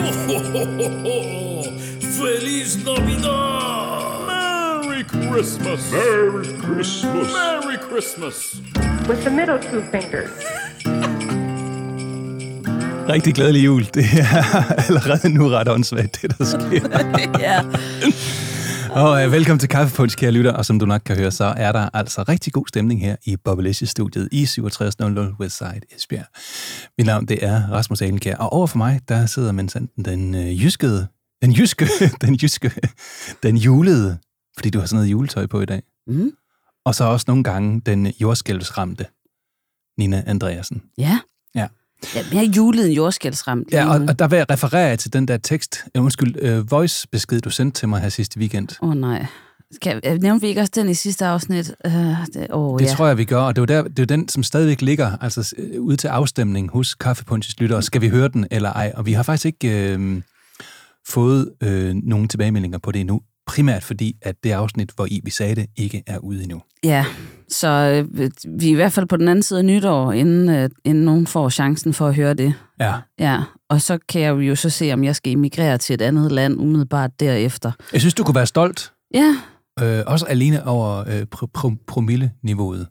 Feliz Navidad! Merry Christmas! Merry Christmas. Merry Christmas! with the middle two fingers. Rigtig glædelig jul. Det er allerede nu ret åndssvagt, det der sker. ja. Og øh, velkommen til Kaffepunch, kære lytter. Og som du nok kan høre, så er der altså rigtig god stemning her i Bobblicious-studiet i 6700 Westside Esbjerg. Mit navn, det er Rasmus Alenkær. Og over for mig, der sidder Mensanten den øh, jyskede, den jyske, den jyske, den julede, fordi du har sådan noget juletøj på i dag. Mm. Og så også nogle gange den jordskælvsramte Nina Andreasen. Ja. Ja. mere julet end jordskældsramt. Ja, og, og der vil jeg referere til den der tekst, øh, undskyld, øh, voice-besked, du sendte til mig her sidste weekend. Åh oh, nej. Skal, jeg, nævnte vi ikke også den i sidste afsnit? Uh, det, oh, Det ja. tror jeg, vi gør, og det er jo der, det er den, som stadigvæk ligger altså, øh, ude til afstemning hos Kaffepunches lyttere. Skal vi høre den eller ej? Og vi har faktisk ikke øh, fået øh, nogen tilbagemeldinger på det endnu. Primært fordi, at det afsnit, hvor I vi sagde det, ikke er ude endnu. Ja, så øh, vi er i hvert fald på den anden side af nytår, inden, øh, inden nogen får chancen for at høre det. Ja. Ja, og så kan jeg jo så se, om jeg skal emigrere til et andet land umiddelbart derefter. Jeg synes, du kunne være stolt, Ja, øh, også alene over øh, pr- pr- promille-niveauet.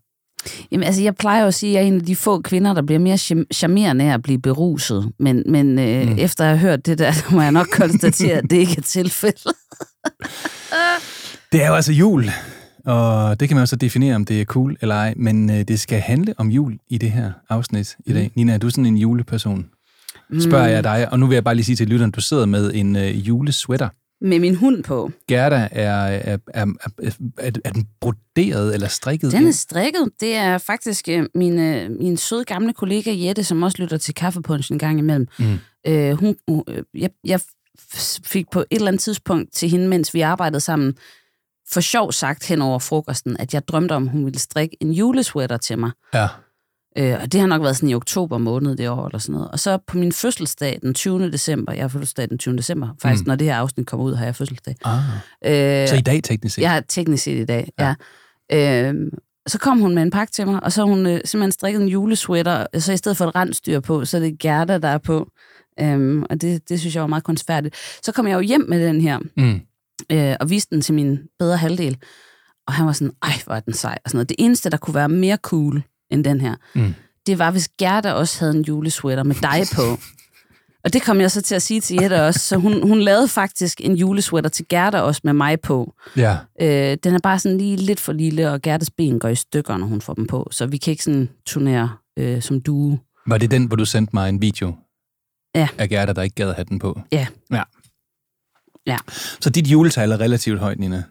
Jamen, altså, jeg plejer jo at sige, at jeg er en af de få kvinder, der bliver mere charmerende af at blive beruset. Men, men øh, Mm. efter at have hørt det der, må jeg nok konstatere, at det ikke er tilfældet. Det er jo altså jul, og det kan man jo så definere, om det er cool eller ej, men øh, det skal handle om jul i det her afsnit i dag. Nina, er du sådan en juleperson? Spørger jeg dig, og nu vil jeg bare lige sige til lytteren, du sidder med en øh, julesweater. Med min hund på. Gerda, er, er, er, er, er, er den broderet eller strikket? Den er strikket. Det er faktisk øh, min, øh, min søde gamle kollega Jette, som også lytter til kaffepunchen en gang imellem. Mm. Øh, hun, øh, jeg, jeg fik på et eller andet tidspunkt til hende, mens vi arbejdede sammen, for sjov sagt hen over frokosten, at jeg drømte om, hun ville strikke en julesweater til mig. Ja. Øh, og det har nok været sådan i oktober måned det år, eller sådan noget. Og så på min fødselsdag, den 20. december, jeg har fødselsdag den 20. december, faktisk Mm. når det her afsnit kommer ud, har jeg fødselsdag. Ah. Øh, Så i dag teknisk set? jeg har teknisk set i dag, ja. ja. Øhm, så kom hun med en pakke til mig, og så har hun øh, simpelthen strikket en julesweater, så i stedet for et rensdyr på, så er det Gerda, der er på. Øhm, og det, det synes jeg var meget kunstfærdigt. Så kom jeg jo hjem med den her, Mm. Øh, og viste den til min bedre halvdel. Og han var sådan, ej, hvor er den sej. Og sådan noget. Det eneste, der kunne være mere cool end den her, Mm. det var, hvis Gerda også havde en julesweater med dig på. Og det kom jeg så til at sige til Jette også. Så hun, hun lavede faktisk en julesweater til Gerda også med mig på. Ja. Øh, den er bare sådan lige lidt for lille, og Gertes ben går i stykker, når hun får dem på. Så vi kan ikke sådan turnere øh, som duo. Var det den, hvor du sendte mig en video Ja. af Gerda, der ikke gad at have den på? Ja. Ja. Ja. Så dit juletal er relativt højt, Nina?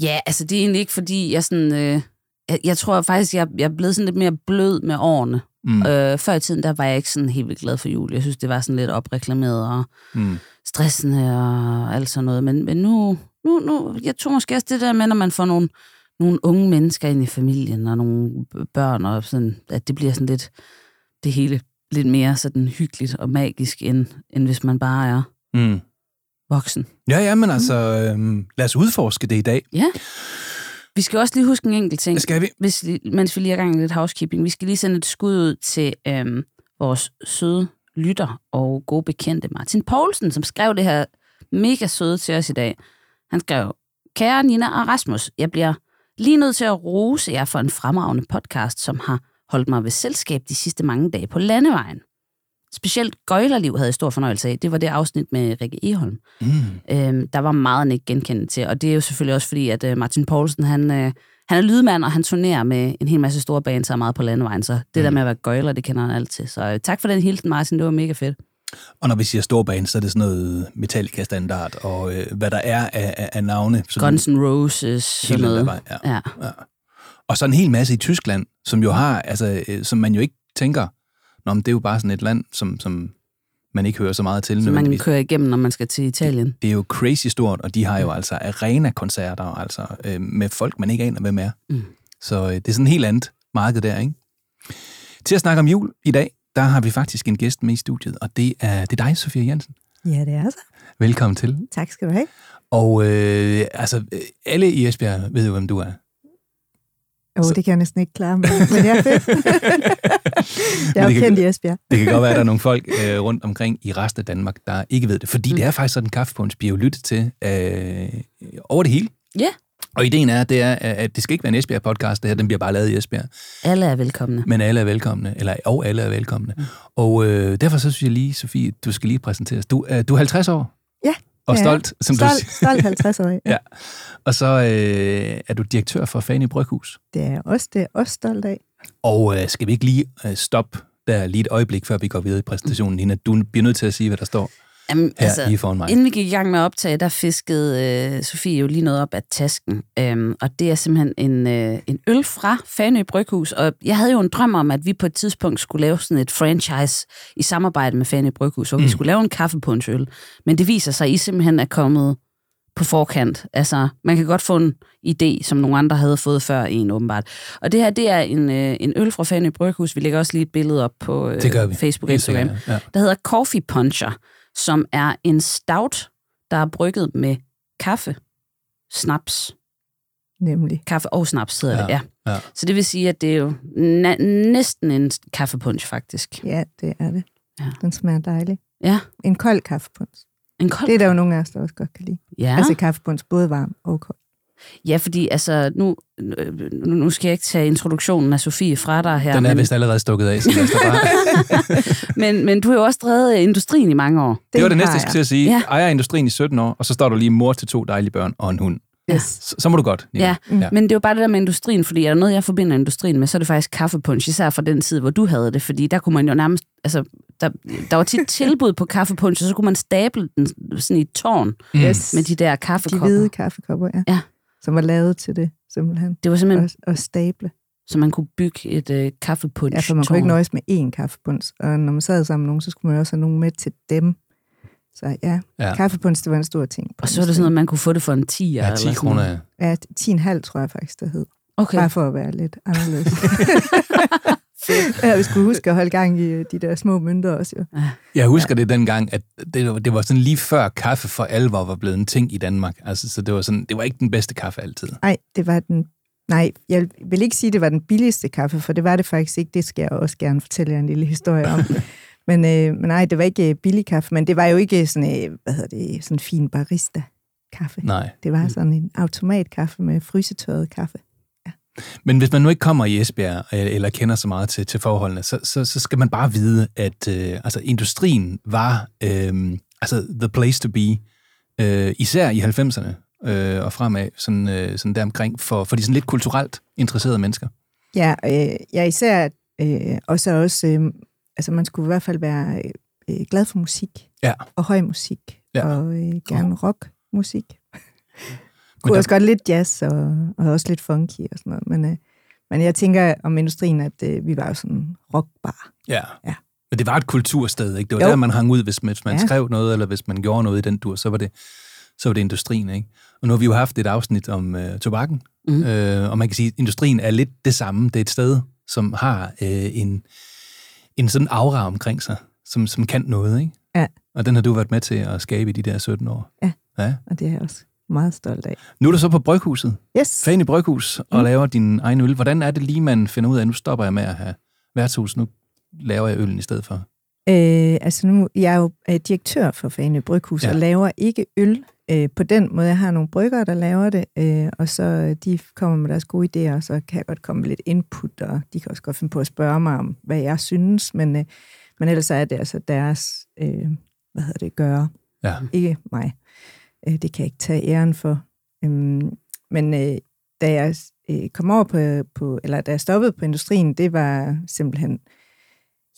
Ja, altså det er egentlig ikke, fordi jeg sådan... Øh, jeg, jeg tror faktisk, jeg, jeg er blevet sådan lidt mere blød med årene. Mm. Mm. Øh, før i tiden, der var jeg ikke sådan helt vildt glad for jul. Jeg synes, det var sådan lidt opreklameret og Mm. stressende og alt sådan noget. Men, men nu, nu, nu, jeg tror måske også det der med, når man får nogle, nogle unge mennesker ind i familien, og nogle børn, og sådan, at det bliver sådan lidt, det hele lidt mere sådan hyggeligt og magisk, end, end hvis man bare er Mm. Voksen. Ja, ja, men altså, øhm, lad os udforske det i dag. Ja. Vi skal også lige huske en enkelt ting. Skal vi. hvis, mens vi lige er i gang med lidt housekeeping. Vi skal lige sende et skud ud til øhm, vores søde lytter og gode bekendte Martin Poulsen, som skrev det her mega søde til os i dag. Han skrev, Kære Nina og Rasmus, jeg bliver lige nødt til at rose jer for en fremragende podcast, som har holdt mig ved selskab de sidste mange dage på landevejen. Specielt Gøjlerliv havde jeg stor fornøjelse af. Det var det afsnit med Rikke Eholm. Mm. Øhm, der var meget, han ikke genkendte til, og det er jo selvfølgelig også fordi, at øh, Martin Poulsen, han, øh, han er lydmand, og han turnerer med en hel masse store bands og meget på landevejen, så det mm. der med at være gøjler, det kender han alt til. Så øh, tak for den hilsen, Martin, det var mega fedt. Og når vi siger storbane, så er det sådan noget Metallica-standard, og øh, hvad der er af, af, af navne. Sådan Guns N' Roses, sådan noget. vej, ja. Ja. Ja. Og så en hel masse i Tyskland, som jo har, altså, øh, som man jo ikke tænker, Nå, men det er jo bare sådan et land, som, som man ikke hører så meget til. Så man kører igennem, når man skal til Italien. Det er jo crazy stort, og de har jo altså arena-koncerter, altså øh, med folk, man ikke aner, hvem er. Mm. Så øh, det er sådan et helt andet marked der, ikke? Til at snakke om jul i dag, der har vi faktisk en gæst med i studiet, og det er, det er dig, Sofia Jensen. Ja, det er så. Velkommen til. Tak skal du have. Og øh, altså, alle i Esbjerg ved jo, hvem du er. Åh, Så- det kan jeg næsten ikke klare, men, men det er fedt. Jeg er det jo kan- kendt i Esbjerg. Det kan godt være, at der er nogle folk øh, rundt omkring i resten af Danmark, der ikke ved det. Fordi mm. det er faktisk sådan, kaffepunch bliver jo lyttet til øh, over det hele. Ja. Og ideen er, det er, at det skal ikke være en Esbjerg-podcast, det her, den bliver bare lavet i Esbjerg. Alle er velkomne. Men alle er velkomne, eller og alle er velkomne. Mm. Og øh, derfor så synes jeg lige, Sofie, du skal lige præsenteres. Du, øh, du er 50 år. Ja, Og er stolt, som du Stolt, siger. stolt 50 år. Ja. Og så øh, er du direktør for Fanny Bryghus. Det er også, det er også stolt af. Og øh, skal vi ikke lige øh, stoppe der lige et øjeblik, før vi går videre i præsentationen, Nina? Du bliver nødt til at sige, hvad der står Jamen, her altså, lige foran mig. Inden vi gik i gang med at optage, der fiskede øh, Sofie jo lige noget op af tasken. Øhm, og det er simpelthen en, øh, en øl fra Fanø Bryghus. Og jeg havde jo en drøm om, at vi på et tidspunkt skulle lave sådan et franchise i samarbejde med Fanø Bryghus, hvor mm. vi skulle lave en kaffepunchøl. Men det viser sig, at I simpelthen er kommet på forkant. Altså, man kan godt få en idé, som nogle andre havde fået før en, åbenbart. Og det her, det er en, øh, en øl fra Fanø Bryghus. Vi lægger også lige et billede op på øh, Det gør vi. Facebook Instagram sikkert, Ja. der hedder Coffee Puncher, som er en stout, der er brygget med kaffe, snaps, Nemlig. kaffe og snaps hedder Ja, det, ja. ja. Så det vil sige, at det er jo na- næsten en kaffepunch, faktisk. Ja, det er det. Ja. Den smager dejlig. Ja, En kold kaffepunds. en kold... Det er der jo nogle af os, der også godt kan lide. ja. Altså kaffepunds, både varm og kold. Ja, fordi altså, nu, nu nu skal jeg ikke tage introduktionen af Sofie fra dig her, Den er men, vist allerede stukket af, så bare... men, men du har jo også drevet industrien i mange år. Det var det næste, jeg skulle til at sige. Ja. Ejer industrien i 17 år, og så står du lige mor til to dejlige børn og en hund. Yes. Så, så må du godt. Nina. Ja, Ja. men det er jo bare det der med industrien, fordi er der noget, jeg forbinder industrien med, så er det faktisk kaffepunch, især fra den tid, hvor du havde det, fordi der kunne man jo nærmest, altså, der, der var tit tilbud på kaffepunch, og så kunne man stable den sådan i et tårn Yes. med de der de kaffekopper. hvide kaffekopper, ja. Ja. Som var lavet til det, simpelthen. Det var simpelthen, Og, og stable. så man kunne bygge et øh, kaffepunch Ja, for man kunne ikke nøjes med én kaffepunds. Og når man sad sammen med nogen, så skulle man jo også have nogen med til dem. Så ja, Ja. kaffepunds, det var en stor ting. Og så var det sådan noget, man kunne få det for en 10 Ja, 10 kroner. Ja, 10,5 tror jeg faktisk, det hed. Okay. Bare for at være lidt anderledes. ja, vi skulle huske at holde gang i øh, de der små mønter også, jo. Jeg husker ja. det dengang, at det, var- det var sådan lige før kaffe for alvor var blevet en ting i Danmark. Altså, så det var, sådan, det var ikke den bedste kaffe altid. Nej, det var den... Nej, jeg vil ikke sige, at det var den billigste kaffe, for det var det faktisk ikke. Det skal jeg også gerne fortælle jer en lille historie om. men, øh, men nej, det var ikke øh, billig kaffe, men det var jo ikke sådan, øh, hvad hedder det, sådan fin barista-kaffe. Nej. Det var sådan en automatkaffe med frysetørret kaffe. Men hvis man nu ikke kommer i Esbjerg, øh, eller kender så meget til, til forholdene, så, så, så skal man bare vide, at øh, altså, industrien var øh, altså, the place to be, øh, især i 90'erne øh, og fremad, sådan, øh, sådan deromkring, for, for de sådan lidt kulturelt interesserede mennesker. Ja, øh, ja især, øh, og så også, øh, altså man skulle i hvert fald være øh, glad for musik, Ja. og høj musik, Ja. og øh, gerne rockmusik. Kunne der- også godt lidt jazz, og, og også lidt funky og sådan noget, men, øh, men jeg tænker om industrien, at øh, vi var jo sådan en rockbar. Ja. Ja. Men det var et kultursted, ikke? Det var Jo. der, man hang ud, hvis, hvis man Ja. skrev noget, eller hvis man gjorde noget i den dur, så var det, så var det industrien, ikke? Og nu har vi jo haft et afsnit om øh, tobakken, mm. øh, og man kan sige, at industrien er lidt det samme. Det er et sted, som har øh, en, en sådan aura omkring sig, som, som kan noget, ikke? Ja. Og den har du været med til at skabe i de der 17 år. Ja. ja. Og det er jeg også meget stolt af. Nu er du så på Bryghuset, Yes. fan i Bryghus, og Mm. laver din egen øl. Hvordan er det lige, man finder ud af, nu stopper jeg med at have værtshus, nu laver jeg øllen i stedet for? Øh, altså nu, jeg er jo øh, direktør for Fane Bryghus, ja. Og laver ikke øl øh, på den måde. Jeg har nogle bryggere, der laver det, øh, og så øh, de kommer med deres gode idéer, og så kan jeg godt komme med lidt input, og de kan også godt finde på at spørge mig om, hvad jeg synes, men, øh, men ellers er det altså deres, øh, hvad hedder det, gøre, Ja. ikke mig. Øh, det kan jeg ikke tage æren for. Øhm, men øh, da jeg øh, kom over på, på, eller da jeg stoppede på industrien, det var simpelthen,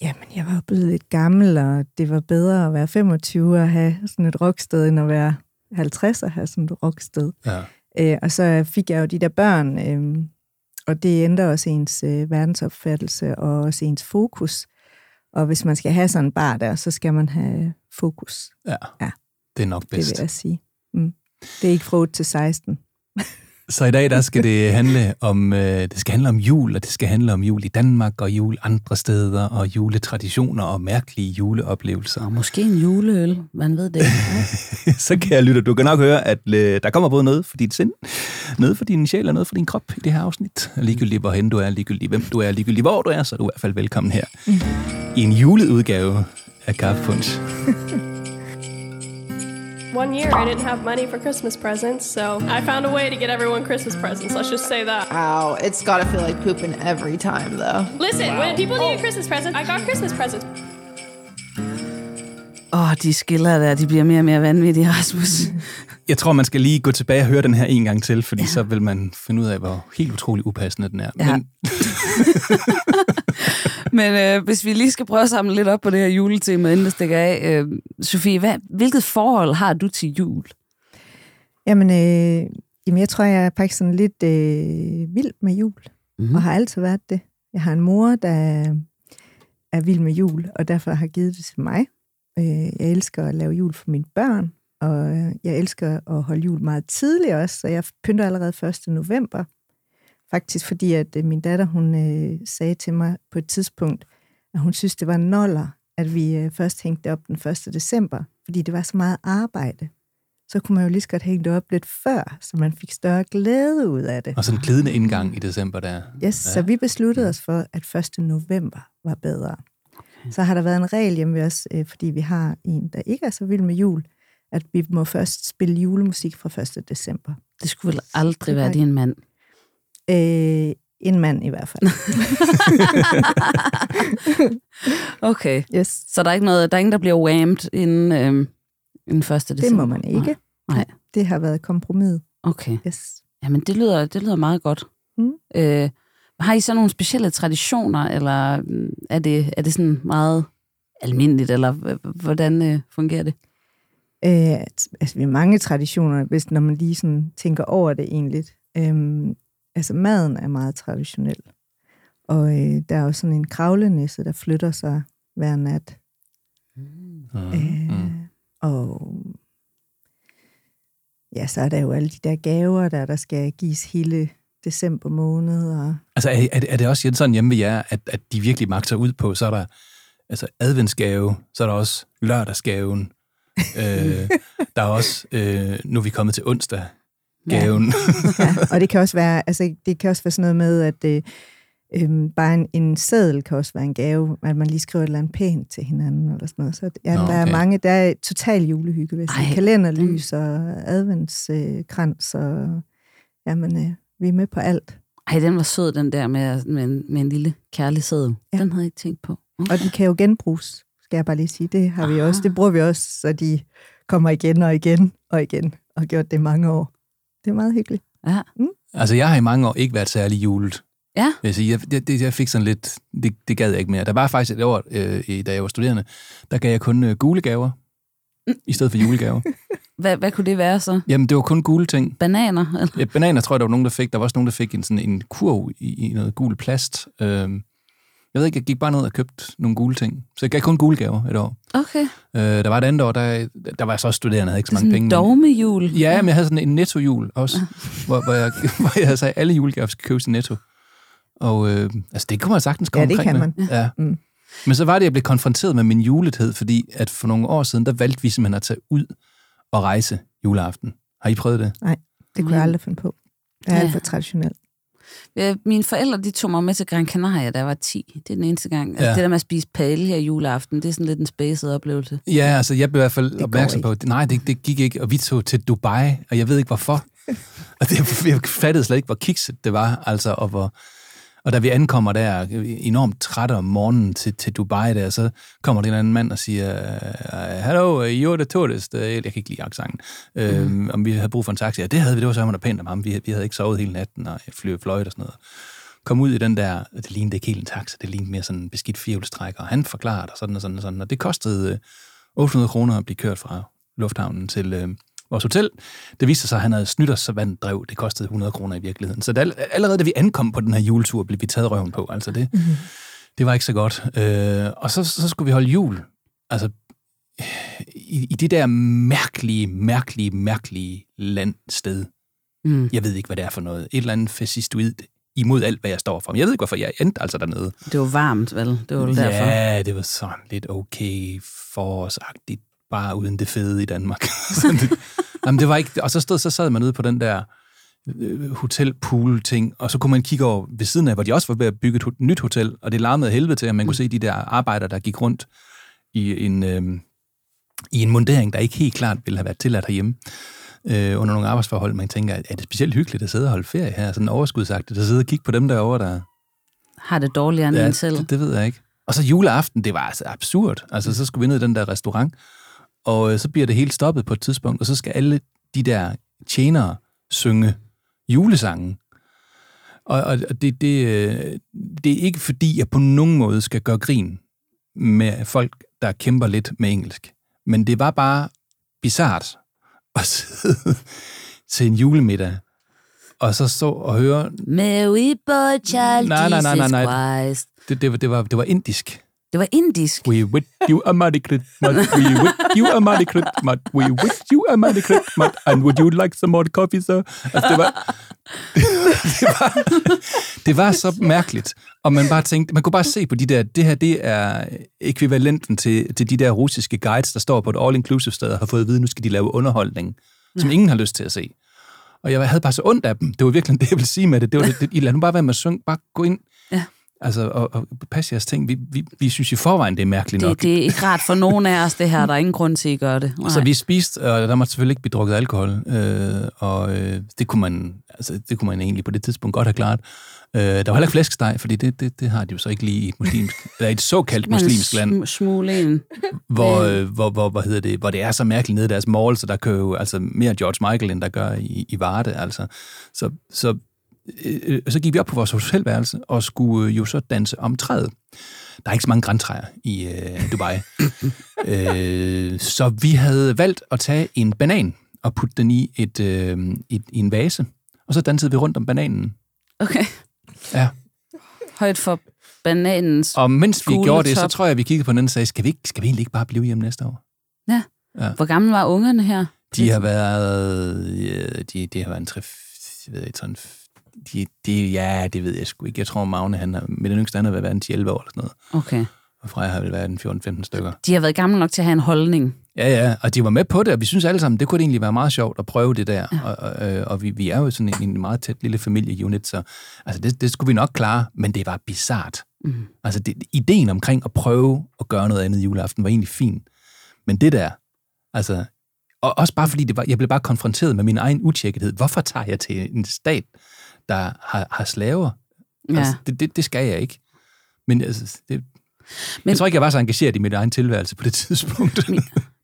jamen jeg var blevet lidt gammel, og det var bedre at være 25 og have sådan et rocksted, end at være 50 og have sådan et rocksted. Ja. Øh, og så fik jeg jo de der børn, øh, og det ændrer også ens øh, verdensopfattelse og også ens fokus. Og hvis man skal have sådan en bar der, så skal man have fokus, Ja. Ja. Det er nok det bedst. vil jeg sige. Mm. Det er ikke fra 8 til 16. Så i dag der skal det handle om øh, det skal handle om jul, og det skal handle om jul i Danmark og jul andre steder og juletraditioner og mærkelige juleoplevelser. Og måske en juleøl, man ved det. så kan jeg lytte. Du kan nok høre, at øh, der kommer både noget for dit sind, noget for din sjæl og noget for din krop i det her afsnit. Ligegyldigt hvorhen du er, ligegyldigt hvem du er, ligegyldigt hvor du er, så er du i hvert fald velkommen her i en juleudgave af Kaffepunch. One year I didn't have money for Christmas presents, so I found a way to get everyone Christmas presents. Let's just say that. Wow, it's gotta feel like pooping every time though. Listen, when people need a Christmas present, I got Christmas presents. Åh, oh, de skiller der, de bliver mere og mere vanvittige, Rasmus. Jeg tror, man skal lige gå tilbage og høre den her en gang til, fordi ja. så vil man finde ud af, hvor helt utrolig upassende den er. Ja. Men, Men øh, hvis vi lige skal prøve at samle lidt op på det her juletema, inden det stikker af. Øh, Sofie, hvad, hvilket forhold har du til jul? Jamen, øh, jamen, jeg tror, jeg er faktisk sådan lidt øh, vild med jul, Mhm. mm. og har altid været det. Jeg har en mor, der er vild med jul, og derfor har givet det til mig. Øh, jeg elsker at lave jul for mine børn, og jeg elsker at holde jul meget tidligt også, så jeg pynter allerede 1. november. Faktisk fordi, at øh, min datter, hun øh, sagde til mig på et tidspunkt, at hun synes, det var noller, at vi øh, først hængte det op den 1. december, fordi det var så meget arbejde. Så kunne man jo lige så godt hænge det op lidt før, så man fik større glæde ud af det. og sådan en glidende indgang i december der. Yes, ja. så vi besluttede os for, at 1. november var bedre. Så har der været en regel hjemme ved os, øh, fordi vi har en, der ikke er så vild med jul, at vi må først spille julemusik fra 1. december. Det skulle vel aldrig være din mand. Øh, en mand i hvert fald. Okay. Yes, Så der er ikke noget, der er ingen, der bliver whammed inden, øh, inden 1. december? det må man ikke. Nej. Det har været kompromis. Okay. Yes. Jamen, det lyder, det lyder meget godt. Mm. Øh, har I så nogle specielle traditioner, eller mm, er det, er det sådan meget almindeligt, eller hvordan øh, fungerer det? Øh, altså, vi har mange traditioner, hvis når man lige sådan tænker over det egentlig. Øhm, altså, maden er meget traditionel. Og øh, der er jo sådan en kravlenisse, der flytter sig hver nat. Øh, Mm. Og ja, så er der jo alle de der gaver, der, der skal gives hele december måned. Og, Altså, er, er, det, er det også sådan hjemme ved jer, at, at de virkelig magter ud på, så er der altså adventsgave, så er der også lørdagsgaven, øh, der er også, øh, nu er vi kommet til onsdag, gaven. ja, og det kan også være, altså, det kan også være sådan noget med, at øh, øhm, bare en, en seddel kan også være en gave, at man lige skriver et eller andet pænt til hinanden, eller sådan noget. Så ja, Nå, der er okay. mange, der er total julehygge, hvis Ej, kalenderlys og adventskrans, og jamen, øh, vi er med på alt. Ej, den var sød, den der med, med, en, med en lille kærlig sæde. Ja. Den havde jeg ikke tænkt på. Mm. Og de kan jo genbruges, skal jeg bare lige sige. Det har vi Aha. også, det bruger vi også, så de kommer igen og igen og igen, og har gjort det mange år. Det er meget hyggeligt. Ja. altså, jeg har i mange år ikke været særlig julet. Ja. Jeg, sige. Jeg, det, det, jeg fik sådan lidt, det, det gad jeg ikke mere. Der var faktisk et år, øh, i- da jeg var studerende, der gav jeg kun øh, gule gaver, i stedet for julegaver. Hvad, hvad kunne det være så? Jamen, det var kun gule ting. Bananer? Eller? Ja, bananer tror jeg, der var nogen, der fik. Der var også nogen, der fik en, sådan en kurv i, i noget gul plast. Øhm, jeg ved ikke, jeg gik bare ned og købte nogle gule ting. Så jeg gav kun gule gaver et år. Okay. Øh, der var et andet år, der, der var jeg så også studerende, jeg havde ikke så Det er mange sådan en penge. men-. Ja, men jeg havde sådan en netto-jul også, hvor, hvor, jeg, hvor jeg sagde, at alle julegaver skal købes i netto. Og øh, altså, det kunne man sagtens komme Ja, det omkring kan med. Ja. Mm. Men så var det, at jeg blev konfronteret med min julethed, fordi at for nogle år siden, der valgte vi simpelthen at tage ud og rejse juleaften. Har I prøvet det? Det kunne jeg Mm. aldrig finde på. Det er Ja. alt for traditionelt. Øh, Mine forældre, de tog mig med til Gran Canaria, da jeg var 10. Det er den eneste gang. Altså, Ja. Det der med at spise paella i juleaften, det er sådan lidt en spaced oplevelse. Ja, altså jeg blev i hvert fald går opmærksom på, at nej, det, det gik ikke, og vi tog til Dubai, og jeg ved ikke hvorfor. og det, jeg fattede slet ikke, hvor kikset det var, altså, og hvor... Og da vi ankommer der, enormt trætte om morgenen til, til Dubai der, så kommer der en anden mand og siger, Hello, you're the tourist. Øh, Jeg kan ikke lide accenten. Mm. Øhm, om vi havde brug for en taxi. Ja, det havde vi, det var så pænt om ham. Vi, vi havde ikke sovet hele natten, og flyvede fløjt og sådan noget. Kom ud i den der, det lignede ikke helt en taxa, det lignede mere sådan en beskidt firehjulstrækker, og han forklarede og sådan og sådan og sådan, og det kostede øh, 800 kroner at blive kørt fra lufthavnen til øh, vores hotel. Det viste sig, at han havde snydt os, så vand drev. Det kostede 100 kroner i virkeligheden. Så det, allerede da vi ankom på den her juletur, blev vi taget røven på. Altså det, mm-hmm. det var ikke så godt. Øh, og så, så skulle vi holde jul. Altså i, i det der mærkelige, mærkelige, mærkelige landsted Mm. Jeg ved ikke, hvad det er for noget. Et eller andet fascistoid imod alt, hvad jeg står for. Men jeg ved ikke, hvorfor jeg endte altså dernede. Det var varmt, vel? Det var derfor. Ja, det var sådan lidt okay forårsagtigt, bare uden det fede i Danmark. Det, jamen, det var ikke, og så, stod, så sad man ude på den der øh, hotelpool-ting, og så kunne man kigge over ved siden af, hvor de også var ved at bygge et ho- nyt hotel, og det larmede helvede til, at man kunne se de der arbejdere, der gik rundt i en, øh, i en mundering, der ikke helt klart ville have været tilladt herhjemme øh, under nogle arbejdsforhold. Man tænker, er det specielt hyggeligt at sidde og holde ferie her, sådan overskudsagtigt, at sidde og kigge på dem derovre, der, Har det dårligere end ja, en selv. det, det ved jeg ikke. Og så juleaften, det var altså absurd. Altså, så skulle vi ned i den der restaurant, og øh, så bliver det helt stoppet på et tidspunkt, og så skal alle de der tjenere synge julesangen. Og, og det, det, øh, det er ikke fordi, jeg på nogen måde skal gøre grin med folk, der kæmper lidt med engelsk. Men det var bare bizart at sidde til en julemiddag, og så stå og høre Mary boy child, Nej, nej, nej, nej, nej. Det, det, var, det, var, det var indisk. Det var indisk. We wish you a mighty Christmas. We wish you a mighty Christmas. We wish you a mighty Christmas. And would you like some more coffee, sir? Altså, det var, det var, det var så mærkeligt. Og man bare tænkte, man kunne bare se på de der, det her, det er ekvivalenten til, til de der russiske guides, der står på et all-inclusive sted og har fået at vide, nu skal de lave underholdning, som ingen har lyst til at se. Og jeg havde bare så ondt af dem. Det var virkelig det, jeg ville sige med det. Det var det, det I lader nu bare være med at synge. Bare gå ind. Altså, og, og passe jeres ting. Vi, vi, vi synes i forvejen, det er mærkeligt nok. Det, det er ikke rart for nogen af os, det her. Der er ingen grund til, at I gør det. Nej. Så vi spiste, og der måtte selvfølgelig ikke blive drukket alkohol, øh, og øh, det, kunne man, altså, det kunne man egentlig på det tidspunkt godt have klaret. Øh, der var heller ikke flæskesteg, fordi det, det, det har de jo så ikke lige i et muslimsk, eller et såkaldt muslimsk land, sm- Smule en. hvor, øh, hvor, hvor, hvor, hedder det, hvor det er så mærkeligt nede i deres mall, så der kører jo altså mere George Michael, end der gør i, i Varde. Altså. Så, så, øh, så gik vi op på vores hotelværelse og skulle øh, jo så danse om træet. Der er ikke så mange græntræer i øh, Dubai. øh, så vi havde valgt at tage en banan og putte den i, et, øh, et, i en vase, og så dansede vi rundt om bananen. Okay. Ja. Højt for bananens... Og mens vi gjorde det, så tror jeg, vi kiggede på den og sagde, skal vi, ikke, skal vi egentlig ikke bare blive hjemme næste år? Hvor gamle var ungerne her? De har været, ja, de, de har været en tre, jeg ved ikke, sådan, de, de, ja, det ved jeg sgu ikke. Jeg tror, Magne, han har, med den yngste, han har været en 10-11 år eller sådan noget. Okay. Og Freja har vel været en 14-15 stykker. De har været gamle nok til at have en holdning. Ja, ja, og de var med på det, og vi synes alle sammen, det kunne egentlig være meget sjovt at prøve det der. Og, og, øh, og vi, vi er jo sådan en, en meget tæt lille familieunit, så altså det, det skulle vi nok klare, men det var bizart. Mm. Altså det, ideen omkring at prøve at gøre noget andet juleaften var egentlig fin. Men det der, altså, og også bare fordi det var, jeg blev bare konfronteret med min egen utjekkethed. Hvorfor tager jeg til en stat, der har, har slaver? Ja. Altså, det, det, det skal jeg ikke. Men altså, det, Men- Men, jeg tror ikke, jeg var så engageret i min egen tilværelse på det tidspunkt.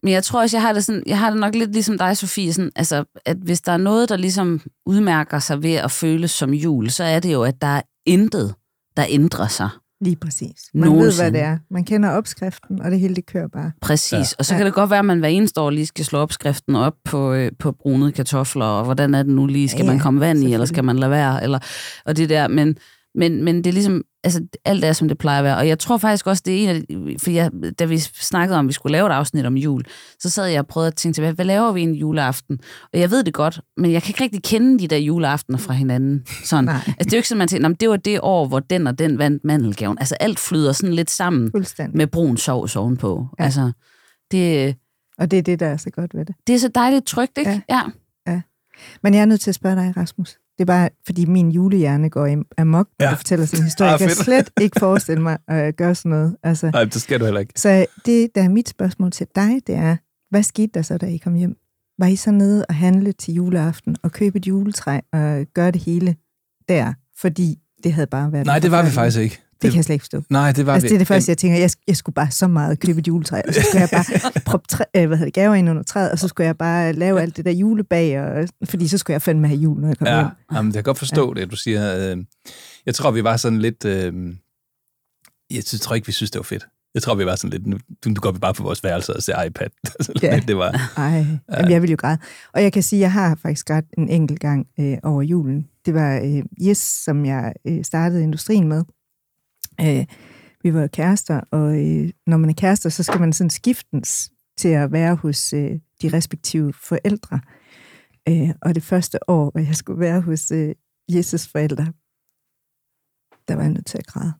Men jeg tror også, jeg har det, sådan, jeg har det nok lidt ligesom dig, Sofie, sådan, altså, at hvis der er noget, der ligesom udmærker sig ved at føles som jul, så er det jo, at der er intet, der ændrer sig. Lige præcis. Man ved, Nogensinde. hvad det er. Man kender opskriften, og det hele det kører bare. Præcis. Ja. Og så Ja. kan det godt være, at man hver eneste år lige skal slå opskriften op på, øh, på brunede kartofler, og hvordan er det nu lige? Skal Ja, man komme vand i, eller skal man lade være? Eller, og det der, men, men, men det er ligesom, altså alt er, som det plejer at være. Og jeg tror faktisk også, det er en af de, for jeg, da vi snakkede om, at vi skulle lave et afsnit om jul, så sad jeg og prøvede at tænke tilbage, hvad laver vi en juleaften? Og jeg ved det godt, men jeg kan ikke rigtig kende de der juleaftener fra hinanden. Sådan. Nej. Altså, det er jo ikke sådan, man tænker, "Nå, men det var det år, hvor den og den vandt mandelgaven. Altså alt flyder sådan lidt sammen med brun sovs ovenpå. Ja. Altså, det, Og det er det, der er så godt ved det. det er så dejligt trygt, ikke? Ja. ja. Men jeg er nødt til at spørge dig, Rasmus. Det er bare, fordi min julehjerne går amok, Ja. du fortæller sådan en historie. Ah, Jeg kan slet ikke forestille mig at gøre sådan noget. Altså, Nej, det skal du heller ikke. så det, der er mit spørgsmål til dig, det er, hvad skete der så, da I kom hjem? Var I så nede og handle til juleaften og købe et juletræ og gøre det hele der? Fordi det havde bare været... Nej, det var vi faktisk ikke. Det kan jeg slet ikke forstå. Nej, det var Altså, det er det første, jeg tænker. Jeg, jeg skulle bare så meget købe et juletræ, og så skulle jeg bare proppe træ, øh, hvad hedder det, gaver ind under træet, og så skulle jeg bare lave alt det der julebag, og, fordi så skulle jeg fandme have jul, når jeg kom Ja, hjem. jamen, jeg kan godt forstå ja. det, du siger. Øh, jeg tror, vi var sådan lidt... Øh, jeg synes- tror ikke, vi synes, det var fedt. Jeg tror, vi var sådan lidt... Nu, nu går vi bare på vores værelse og ser iPad. Så Ja. det var... Ej, jamen, jeg vil jo græde. Og jeg kan sige, at jeg har faktisk grædt en enkelt gang øh, over julen. Det var øh, Yes, som jeg øh, startede industrien med. Øh, vi var kærester, og øh, når man er kærester, så skal man sådan skiftes til at være hos øh, de respektive forældre. Øh, og det første år, hvor jeg skulle være hos øh, Jesus forældre, der var jeg nødt til at græde.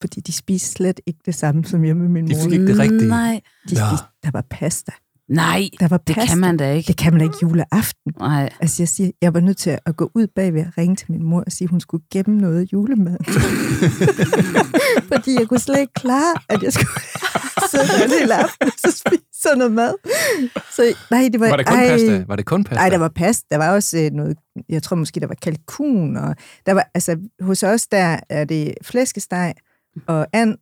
Fordi de spiste slet ikke det samme som hjemme med min De mor. fik ikke det rigtige. Nej, De spiste, der var pasta. Nej, Der var det pasta. kan man da ikke. Det kan man da ikke juleaften. Nej. Altså jeg siger, jeg var nødt til at gå ud bagved og ringe til min mor og sige, at hun skulle gemme noget julemad. Fordi jeg kunne slet ikke klare, at jeg skulle sidde der en hel aften og så spise sådan noget mad. Så nej, det var... Var det kun ej, pasta? Var det kun pasta? Nej, der var pasta. Der var også øh, noget, jeg tror måske, der var kalkun. Og der var, altså, hos os, der er det flæskesteg og and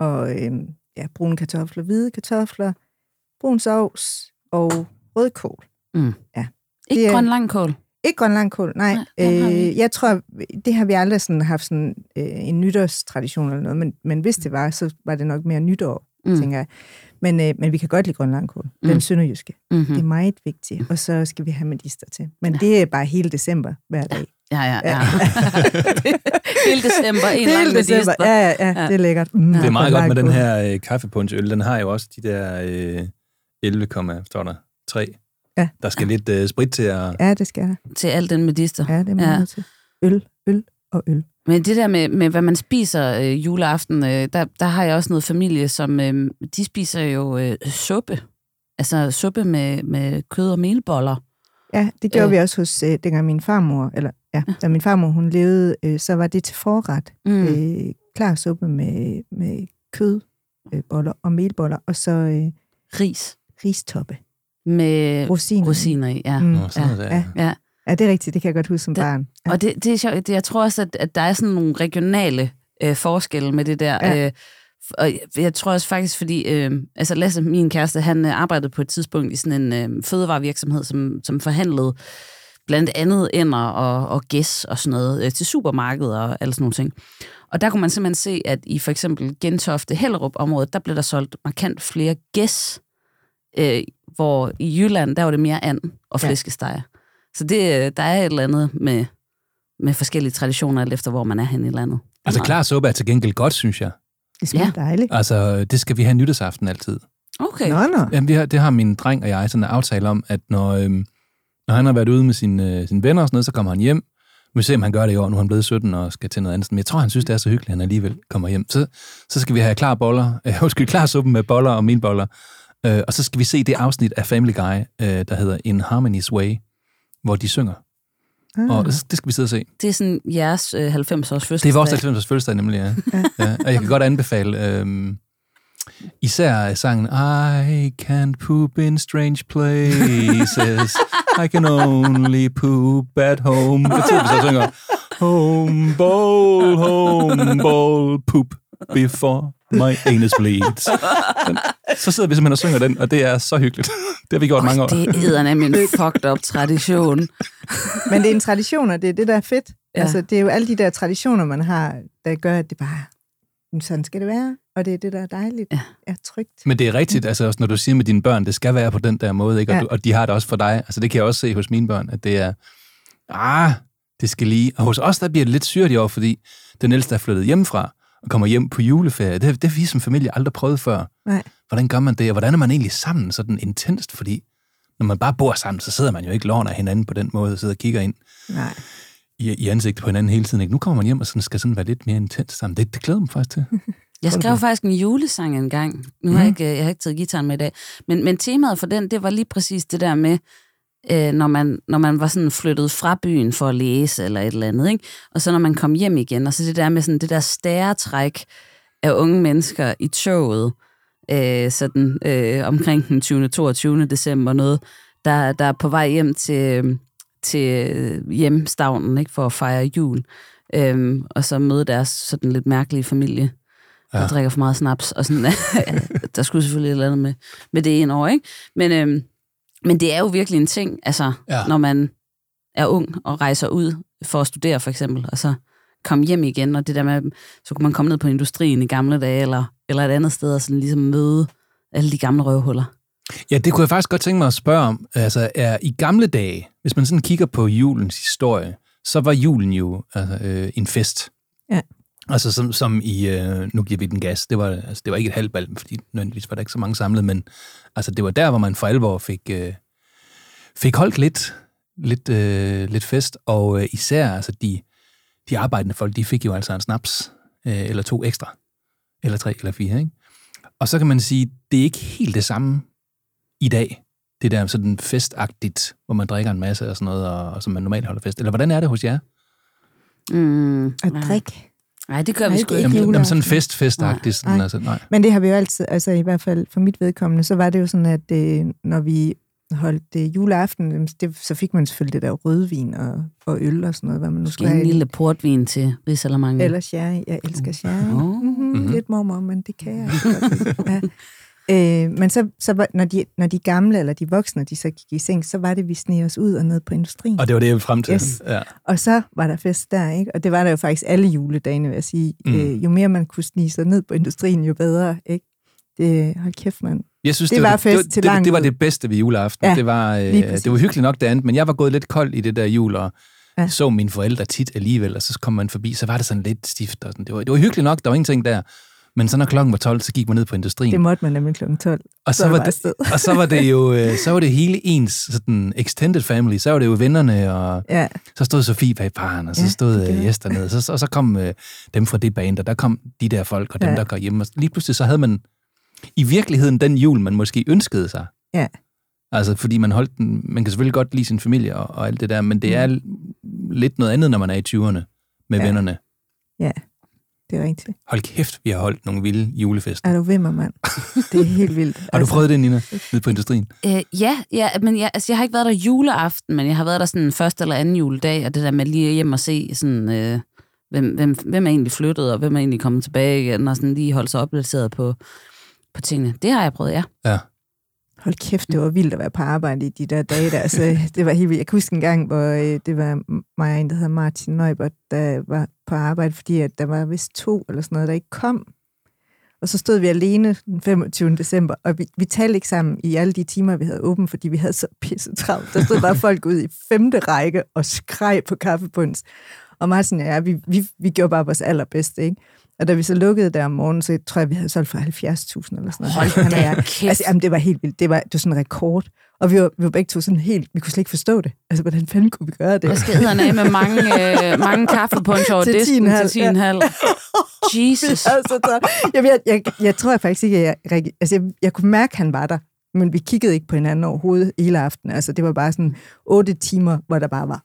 og øh, ja, brune kartofler, hvide kartofler, brun sovs og rødkål. Ikke Det er- grøn langkål. Ikke grønlandkål, nej. Nej, vi øh, jeg tror, det har vi aldrig sådan haft sådan øh, en nytårstradition eller noget, men, men hvis det var, så var det nok mere nytår, Mm. mm. tænker jeg. Men, øh, men vi kan godt lide grønlandkål. Mm. Den Mm. sønderjyske. Mm-hmm. Det er meget vigtigt. Og så skal vi have medister til. Men det er bare hele december hver dag. Ja, ja, ja. Hele december, en lang Hele december. medister. Ja, ja, ja, Ja. det er lækkert. Mm, Det er meget godt med den her øh, kaffepunchøl. Den har jo også de der øh, 11, står der, 3. Ja. Der skal lidt øh, sprit til at... Ja, det skal der. Til al den medister. Ja, det er man Ja. til. Øl, øl og øl. Men det der med, med hvad man spiser øh, juleaften, øh, der, der har jeg også noget familie, som øh, de spiser jo øh, suppe. Altså suppe med, med kød og melboller. Ja, det gjorde Øh. vi også hos, øh, dengang min farmor, eller ja, da min farmor hun levede, øh, så var det til forret. Mm. Mm. Øh, klar suppe med, med kød, øh, boller og melboller, og så øh, Ris ristoppe. med Rosiner. rosiner i. Ja. Mm. Nå, sådan noget der. Ja. Ja. Ja, det er rigtigt. Det kan jeg godt huske som Det- barn. Ja. Og det, det er sjovt. Jeg tror også, at, at der er sådan nogle regionale øh, forskelle med det der. Ja. Øh, og jeg, jeg tror også faktisk, fordi øh, altså Lasse, min kæreste, han øh, arbejdede på et tidspunkt i sådan en øh, fødevarevirksomhed, som, som forhandlede blandt andet ender og, og gæs og sådan noget øh, til supermarkeder og alle sådan nogle ting. Og der kunne man simpelthen se, at i for eksempel Gentofte Hellerup området, der blev der solgt markant flere gæs, øh, hvor i Jylland, der var det mere and og Ja. flæskesteg. Så det, øh, der er et eller andet med, med forskellige traditioner, alt efter hvor man er henne i landet. Altså, klar suppe er til gengæld godt, synes jeg. Det smager ja. dejligt. Altså, det skal vi have nytårsaften altid. Okay. Nå, nå. Jamen, det har, det har min dreng og jeg sådan en aftale om, at når, øhm, når han har været ude med sine, øh, sine venner og sådan noget, så kommer han hjem. Vi vil se, om han gør det i år. Nu er han blevet 17 og skal til noget andet. Men jeg tror, han synes, det er så hyggeligt, at han alligevel kommer hjem. Så, så skal vi have klar boller, øh, undskyld, klar suppe med boller og minboller. Øh, og så skal vi se det afsnit af Family Guy, øh, der hedder In Harmony's Way, hvor de synger. Ah. Og det, skal vi sidde og se. Det er sådan jeres øh, 90-års fødselsdag. Det er vores 90 fødselsdag nemlig, ja. ja. Og jeg kan godt anbefale øhm, især sangen I can't poop in strange places. I can only poop at home. Det vi så synger Home ball, home ball, poop before my anus bleeds. Men, så sidder vi simpelthen og synger den, og det er så hyggeligt. Det har vi gjort mange år. Det er nemlig en fucked up tradition. Men det er en tradition, og det er det, der er fedt. Ja. Altså, det er jo alle de der traditioner, man har, der gør, at det bare, "Jamen, sådan skal det være. Og det er det, der er dejligt. Ja. Er trygt. Men det er rigtigt, altså også når du siger med dine børn, det skal være på den der måde, ikke? Og, Ja. du, og de har det også for dig. Altså det kan jeg også se hos mine børn, at det er, ah, det skal lige. Og hos os, der bliver det lidt i år, fordi den ældste er flyttet hjemmefra og kommer hjem på juleferie. Det, det har vi som familie aldrig prøvet før. Nej. Hvordan gør man det, og hvordan er man egentlig sammen sådan intenst? Fordi når man bare bor sammen, så sidder man jo ikke låner hinanden på den måde, og sidder og kigger ind Nej. i, i ansigtet på hinanden hele tiden. Ikke? Nu kommer man hjem og sådan, skal sådan være lidt mere intens sammen. Det, det glæder mig faktisk til. Jeg skrev faktisk en julesang engang. Nu har jeg ikke, jeg har ikke taget gitaren med i dag. Men, men temaet for den, det var lige præcis det der med, øh, når, man, når man var sådan flyttet fra byen for at læse eller et eller andet. Ikke? Og så når man kom hjem igen, og så det der med sådan det der stæretræk af unge mennesker i toget, øh, sådan øh, omkring den 20. 22. december noget, der, der er på vej hjem til, til hjemstavnen ikke, for at fejre jul. Øhm, og så møde deres sådan lidt mærkelige familie, der Ja. drikker for meget snaps. Og sådan, der skulle selvfølgelig et eller andet med, med det en år, ikke? Men, øhm, men det er jo virkelig en ting, altså, Ja. når man er ung og rejser ud for at studere for eksempel, og så komme hjem igen, og det der med, så kunne man komme ned på industrien i gamle dage, eller, eller et andet sted, og sådan ligesom møde alle de gamle røvhuller. Ja, det kunne jeg faktisk godt tænke mig at spørge om. Altså, er i gamle dage, hvis man sådan kigger på julens historie, så var julen jo altså, øh, en fest. Ja. Altså som, som i, øh, nu giver vi den gas, det var, altså, det var ikke et halvt bal, fordi nødvendigvis var der ikke så mange samlet, men altså, det var der, hvor man for alvor fik, øh, fik holdt lidt lidt, øh, lidt fest, og øh, især altså de, de arbejdende folk, de fik jo altså en snaps, øh, eller to ekstra, eller tre, eller fire, ikke? Og så kan man sige, det er ikke helt det samme i dag, det der sådan festagtigt, hvor man drikker en masse og sådan noget, og, og som man normalt holder fest. Eller hvordan er det hos jer? Mm, At drikke. Nej, det gør Nej, vi det sgu er ikke. Jamen, jamen sådan juleaften. fest, festagtigt. Sådan, Nej. altså, nej. Men det har vi jo altid, altså i hvert fald for mit vedkommende, så var det jo sådan, at øh, når vi holdt øh, juleaften, det, så fik man selvfølgelig det der rødvin og, og øl og sådan noget, hvad man nu Måske en lille portvin til Rigsalermange. Eller sherry. Jeg elsker sherry. Åh. Mm-hmm. Mhm. Lidt mormor, men det kan jeg ikke ja. Øh, men så, så var, når, de, når de gamle eller de voksne, de så gik i seng, så var det, vi sneg os ud og ned på industrien. Og det var det, jeg frem til. Yes. Ja. Og så var der fest der, ikke? Og det var der jo faktisk alle juledagene, vil jeg sige. Mm. Øh, jo mere man kunne snige sig ned på industrien, jo bedre, ikke? Det, hold kæft, mand. Jeg synes, Det det, var var, fest det, til det, det, langt det var det bedste ved juleaften. Ja, det, var, øh, det var hyggeligt nok det andet, men jeg var gået lidt kold i det der jul, og ja. så mine forældre tit alligevel, og så kom man forbi, så var det sådan lidt stift. Og sådan. Det, var, det var hyggeligt nok, der var ingenting der. Men så når klokken var 12, så gik man ned på industrien. Det måtte man nemlig kl. 12. og, så så var var det, og så var det jo øh, så var det hele ens sådan extended family. Så var det jo vennerne, og Ja, så stod Sofie bag baren, og så Ja, stod øh, var- Jes dernede, så, og så kom øh, dem fra det band, og der kom de der folk, og dem, Ja. der går hjem. Og lige pludselig så havde man i virkeligheden den jul, man måske ønskede sig. Ja. Altså, fordi man holdt den, man kan selvfølgelig godt lide sin familie og, og alt det der, men det er lidt noget andet, når man er i 20'erne med Mm. Ja. ja. Det er rigtigt. Hold kæft, vi har holdt nogle vilde julefester. Er du vimmer, mand? Det er helt vildt. Altså, Har du prøvet det, Nina, nede på industrien? Øh, ja, ja, men jeg, altså, jeg har ikke været der juleaften, men jeg har været der sådan første eller anden juledag, og det der med lige hjem og se, sådan, øh, hvem, hvem, hvem er egentlig flyttet, og hvem er egentlig kommet tilbage igen, og sådan lige holde sig opdateret på, på tingene. Det har jeg prøvet, ja. Ja. Hold kæft, det var vildt at være på arbejde i de der dage der. Altså, det var helt vildt. Jeg kan huske en gang, hvor øh, det var mig og en, der hedder Martin Neubert, der var på arbejde, fordi at der var vist to eller sådan noget, der ikke kom. Og så stod vi alene den 25. december, og vi, vi talte ikke sammen i alle de timer, vi havde åbent, fordi vi havde så pisse travlt. Der stod bare folk ud i femte række og skreg på kaffebuns. Og Martin og jeg, vi, vi, vi gjorde bare vores allerbedste, ikke? Og da vi så lukkede der om morgenen, så tror jeg, vi havde solgt for 70.000 eller sådan noget. Hold da. Altså, jamen, det var helt vildt. Det var, det var sådan en rekord. Og vi var, vi var begge to sådan helt... Vi kunne slet ikke forstå det. Altså, hvordan fanden kunne vi gøre det? Jeg skal edderne med mange, øh, mange kaffepunch over Til disken 10,5, til 10,5. Jesus. altså, så, jeg, jeg, jeg, jeg tror jeg faktisk ikke, at jeg, altså, jeg, jeg kunne mærke, at han var der. Men vi kiggede ikke på hinanden overhovedet hele aftenen. Altså, det var bare sådan otte timer, hvor der bare var...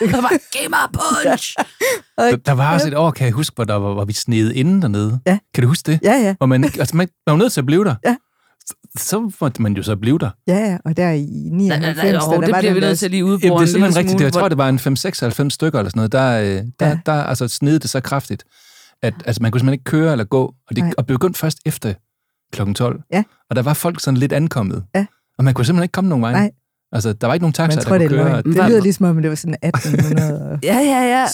Jeg var, giv mig punch! Der, der var også et år, kan jeg huske, hvor, der var, hvor vi snede inden dernede. Ja. Kan du huske det? Ja, ja, Hvor man, altså, man, man var nødt til at blive der. Ja. Så, så måtte man jo så blive der. ja, ja. Og der i 99, Nej, nej, der, oh, der det var bliver vi der nødt til at lige Jamen, udbore det er en simpelthen rigtigt. smule, Jeg tror, det var en 5-96 stykker eller sådan noget. Der, øh, der, Ja. der altså, snede det så kraftigt, at altså, man kunne simpelthen ikke køre eller gå. Og det Nej. og begyndte først efter kl. 12. Ja. Og der var folk sådan lidt ankommet. Ja. Og man kunne simpelthen ikke komme nogen vej. Nej. Altså, der var ikke nogen taxaer, tror, der det er kunne køre. løgn. Det lyder ligesom om, det var sådan 1897. Ja, ja, ja.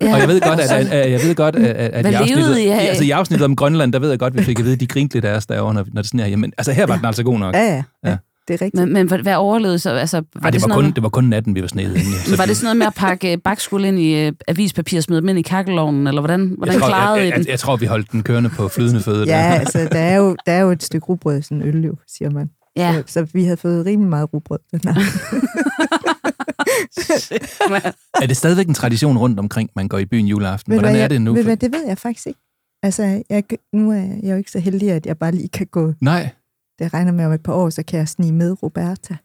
ja. Og jeg ved godt, at, at, at, jeg ved godt, at, at, i, afsnittet, I altså, i afsnittet om Grønland, der ved jeg godt, at vi fik at vide, at de grinte lidt af os derovre, når, når det sådan her. Jamen, altså her var den altså god nok. Ja, ja, ja. Det er rigtigt. Men, men hvad- hvad overlevede så? Altså, var, Ej, det, var sådan kun, noget, det var kun natten, vi var snedet inde. med, var det sådan noget med at pakke øh, bakskuld ind i øh, avispapir og smide dem ind i kakkelovnen, eller hvordan, hvordan jeg, tror, klarede jeg, I den? jeg, jeg, tror, vi holdt den kørende på flydende fødder. Ja, der. altså, der er jo, der er jo et stykke rugbrød i sådan en øl, jo, siger man. Ja. Så, så vi havde fået rimelig meget rugbrød. den aften. Er det stadigvæk en tradition rundt omkring, man går i byen juleaften? Hvordan hvad, er det nu? Ved, hvad, det ved jeg faktisk ikke. Altså, jeg, nu er jeg jo ikke så heldig, at jeg bare lige kan gå... Nej, Det regner med om et par år, så kan jeg snige med Roberta.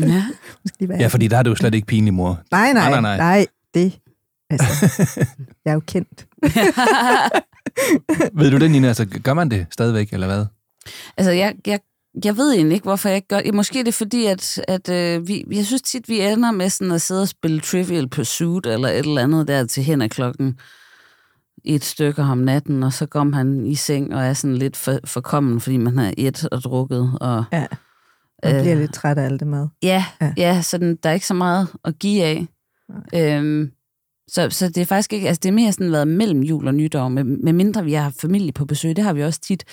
ja. Måske lige være ja, fordi der er du jo slet ikke pinlig, mor. Nej, nej, Nej, nej, nej, det... Altså, jeg er jo kendt. Ved du det, Nina? Altså, gør man det stadigvæk, eller hvad? Altså, jeg, jeg, jeg ved egentlig ikke, hvorfor jeg ikke gør det. Måske er det fordi, at, at øh, vi, jeg synes tit, vi ender med sådan at sidde og spille Trivial Pursuit eller et eller andet der til hen ad klokken et stykke om natten, og så kom han i seng og er sådan lidt for, forkommen, fordi man har et og drukket. Og, Ja. Jeg Øh. bliver lidt træt af alt det mad. ja, Ja. ja. så den, der er ikke så meget at give af. Øhm, så, så det er faktisk ikke, altså det er mere sådan været mellem jul og nytår, med, med mindre vi har familie på besøg, det har vi også tit.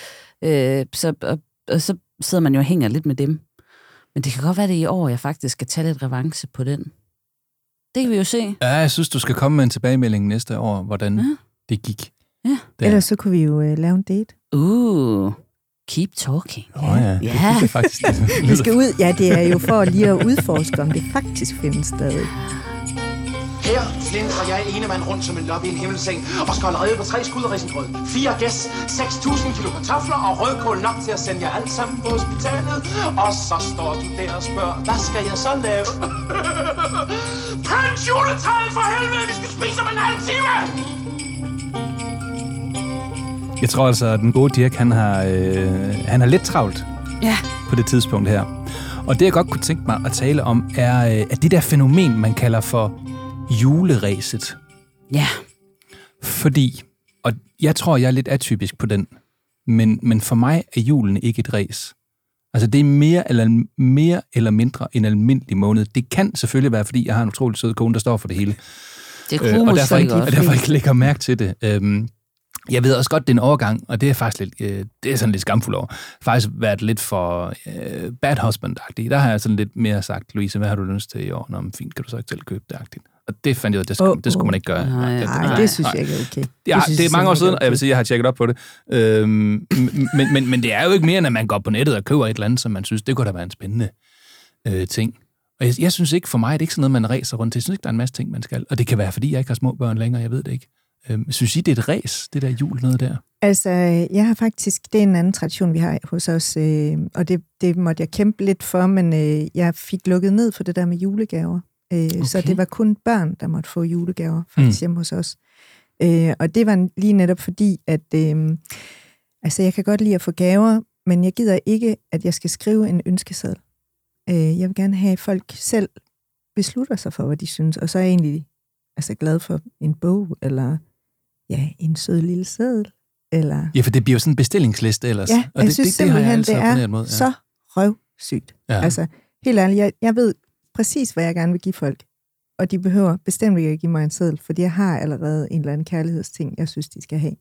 Øh, så, og, og så sidder man jo og hænger lidt med dem. Men det kan godt være, det er i år, jeg faktisk skal tage lidt revanche på den. Det kan vi jo se. Ja, jeg synes, du skal komme med en tilbagemelding næste år, hvordan Ja. Det gik. Ja. Der. Ellers så kunne vi jo øh, lave en date. Uh, Keep talking. Åh oh, ja, det Ja. synes jeg faktisk. Det Vi skal ud, ja, det er jo for lige at udforske, om det faktisk findes stadig. Her flindrer jeg ene mand rundt som en lop i en himmelseng og skal rede på tre skud af risengrød, fire gæs, 6.000 kilo kartofler og rødkål nok til at sende jer alt sammen på hospitalet. Og så står du der og spørger, hvad skal jeg så lave? Prins juletræet for helvede, vi skal spise om en halv time! Jeg tror altså, at den gode Dirk, han har, øh, han har lidt travlt Ja. på det tidspunkt her. Og det, jeg godt kunne tænke mig at tale om, er, øh, er det der fænomen, man kalder for juleræset. Ja. Fordi, og jeg tror, jeg er lidt atypisk på den, men, men for mig er julen ikke et ræs. Altså, det er mere eller, mere eller mindre en almindelig måned. Det kan selvfølgelig være, fordi jeg har en utrolig sød kone, der står for det hele. Det er Øh, og derfor ikke, ikke og derfor ikke lægger mærke til det. Øhm, jeg ved også godt, det er en overgang, og det er faktisk lidt, øh, det er sådan lidt skamfuldt over. Faktisk været lidt for øh, bad husband-agtig. Der har jeg sådan lidt mere sagt, Louise, hvad har du lyst til i år? Nå, men fint, kan du så ikke selv købe det -agtigt. Og det fandt jeg ud af, det, skulle, Åh, det skulle man ikke gøre. Nej, det, Nej, det synes jeg ikke er okay. Ja, synes det er mange år siden, ikke og jeg vil sige, at jeg har tjekket op på det. Øhm, men, men, men det er jo ikke mere, end at man går på nettet og køber et eller andet, som man synes, det kunne da være en spændende øh, ting. Og jeg, jeg synes ikke, for mig er det ikke sådan noget, man ræser rundt til. Jeg synes ikke, der er en masse ting, man skal. Og det kan være, fordi jeg ikke har små børn længere, jeg ved det ikke. Øhm, synes I, det er et ræs, det der jul noget der? Altså, jeg har faktisk, det er en anden tradition, vi har hos os, øh, og det, det måtte jeg kæmpe lidt for, men øh, jeg fik lukket ned for det der med julegaver. Øh, okay. Så det var kun børn, der måtte få julegaver, faktisk mm. hjemme hos os. Øh, og det var lige netop fordi, at øh, altså, jeg kan godt lide at få gaver, men jeg gider ikke, at jeg skal skrive en ønskeseddel. Øh, jeg vil gerne have, at folk selv beslutter sig for, hvad de synes, og så er jeg egentlig altså, glad for en bog, eller ja, en sød lille seddel, eller Ja, for det bliver jo sådan en bestillingsliste ellers. Ja, og jeg det, synes det, det har jeg simpelthen, altid det er mod. Ja. så røvsygt. Ja. Altså, helt ærligt, jeg, jeg ved præcis, hvad jeg gerne vil give folk. Og de behøver bestemt ikke at give mig en seddel, fordi jeg har allerede en eller anden kærlighedsting, jeg synes, de skal have.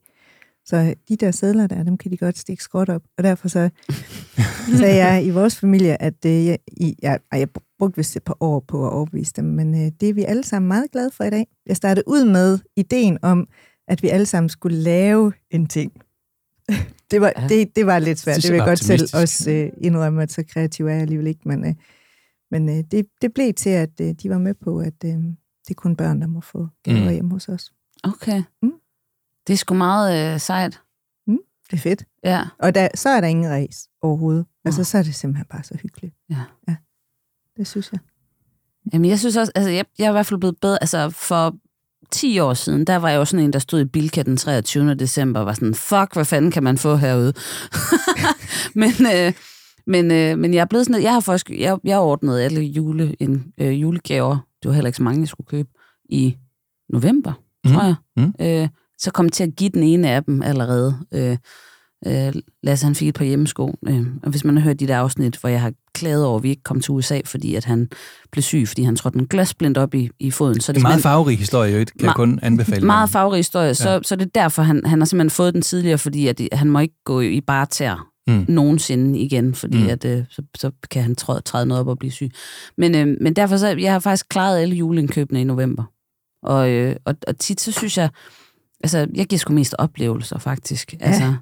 Så de der sædler der, dem kan de godt stikke skråt op. Og derfor så sagde jeg i vores familie, at øh, jeg, i, jeg, jeg brugte vist et par år på at overbevise dem, men øh, det er vi alle sammen meget glade for i dag. Jeg startede ud med ideen om, at vi alle sammen skulle lave en ting. Det var, Ja. det, det var lidt svært. Det Det, vil jeg godt selv også øh, indrømme, at så kreativ er jeg alligevel ikke. Men, øh, men øh, det, det blev til, at øh, de var med på, at øh, det er kun børn, der må få gaver Mm. mm. hjemme hos os. Okay. Mm. Det er sgu meget øh, sejt. Det er fedt. Ja. Og der, så er der ingen ræs overhovedet. Altså, Nå. så er det simpelthen bare så hyggeligt. Ja. ja. Det synes jeg. Jamen, jeg synes også, altså, jeg, jeg er i hvert fald blevet bedre. Altså, for 10 år siden, der var jeg jo sådan en, der stod i Bilka den 23. december, og var sådan, fuck, hvad fanden kan man få herude? men, øh, men, øh, men jeg er blevet sådan, jeg har faktisk, jeg, jeg ordnede alle jule, en, øh, julegaver, det var heller ikke så mange, jeg skulle købe, i november, Mm. tror jeg. Mm. Øh, så kom jeg til at give den ene af dem allerede. Øh, øh, Lasse, han fik et par hjemmesko. Øh, og hvis man har hørt de der afsnit, hvor jeg har klaget over, at vi ikke kom til USA, fordi at han blev syg, fordi han trådte en glasblind op i, i foden. Så Det er en meget farverig historie, jo, ikke? kan jeg kun anbefale. meget farverig historie. Så, Ja. ja. så det er derfor, han, han har simpelthen fået den tidligere, fordi at han må ikke gå i bare tær Mm. nogensinde igen, fordi mm. at, øh, så, så kan han træde, træde noget op og blive syg. Men, øh, men derfor så, jeg har faktisk klaret alle juleindkøbene i november. Og, øh, og, og tit så synes jeg, altså jeg giver sgu mest oplevelser faktisk. Ja. Altså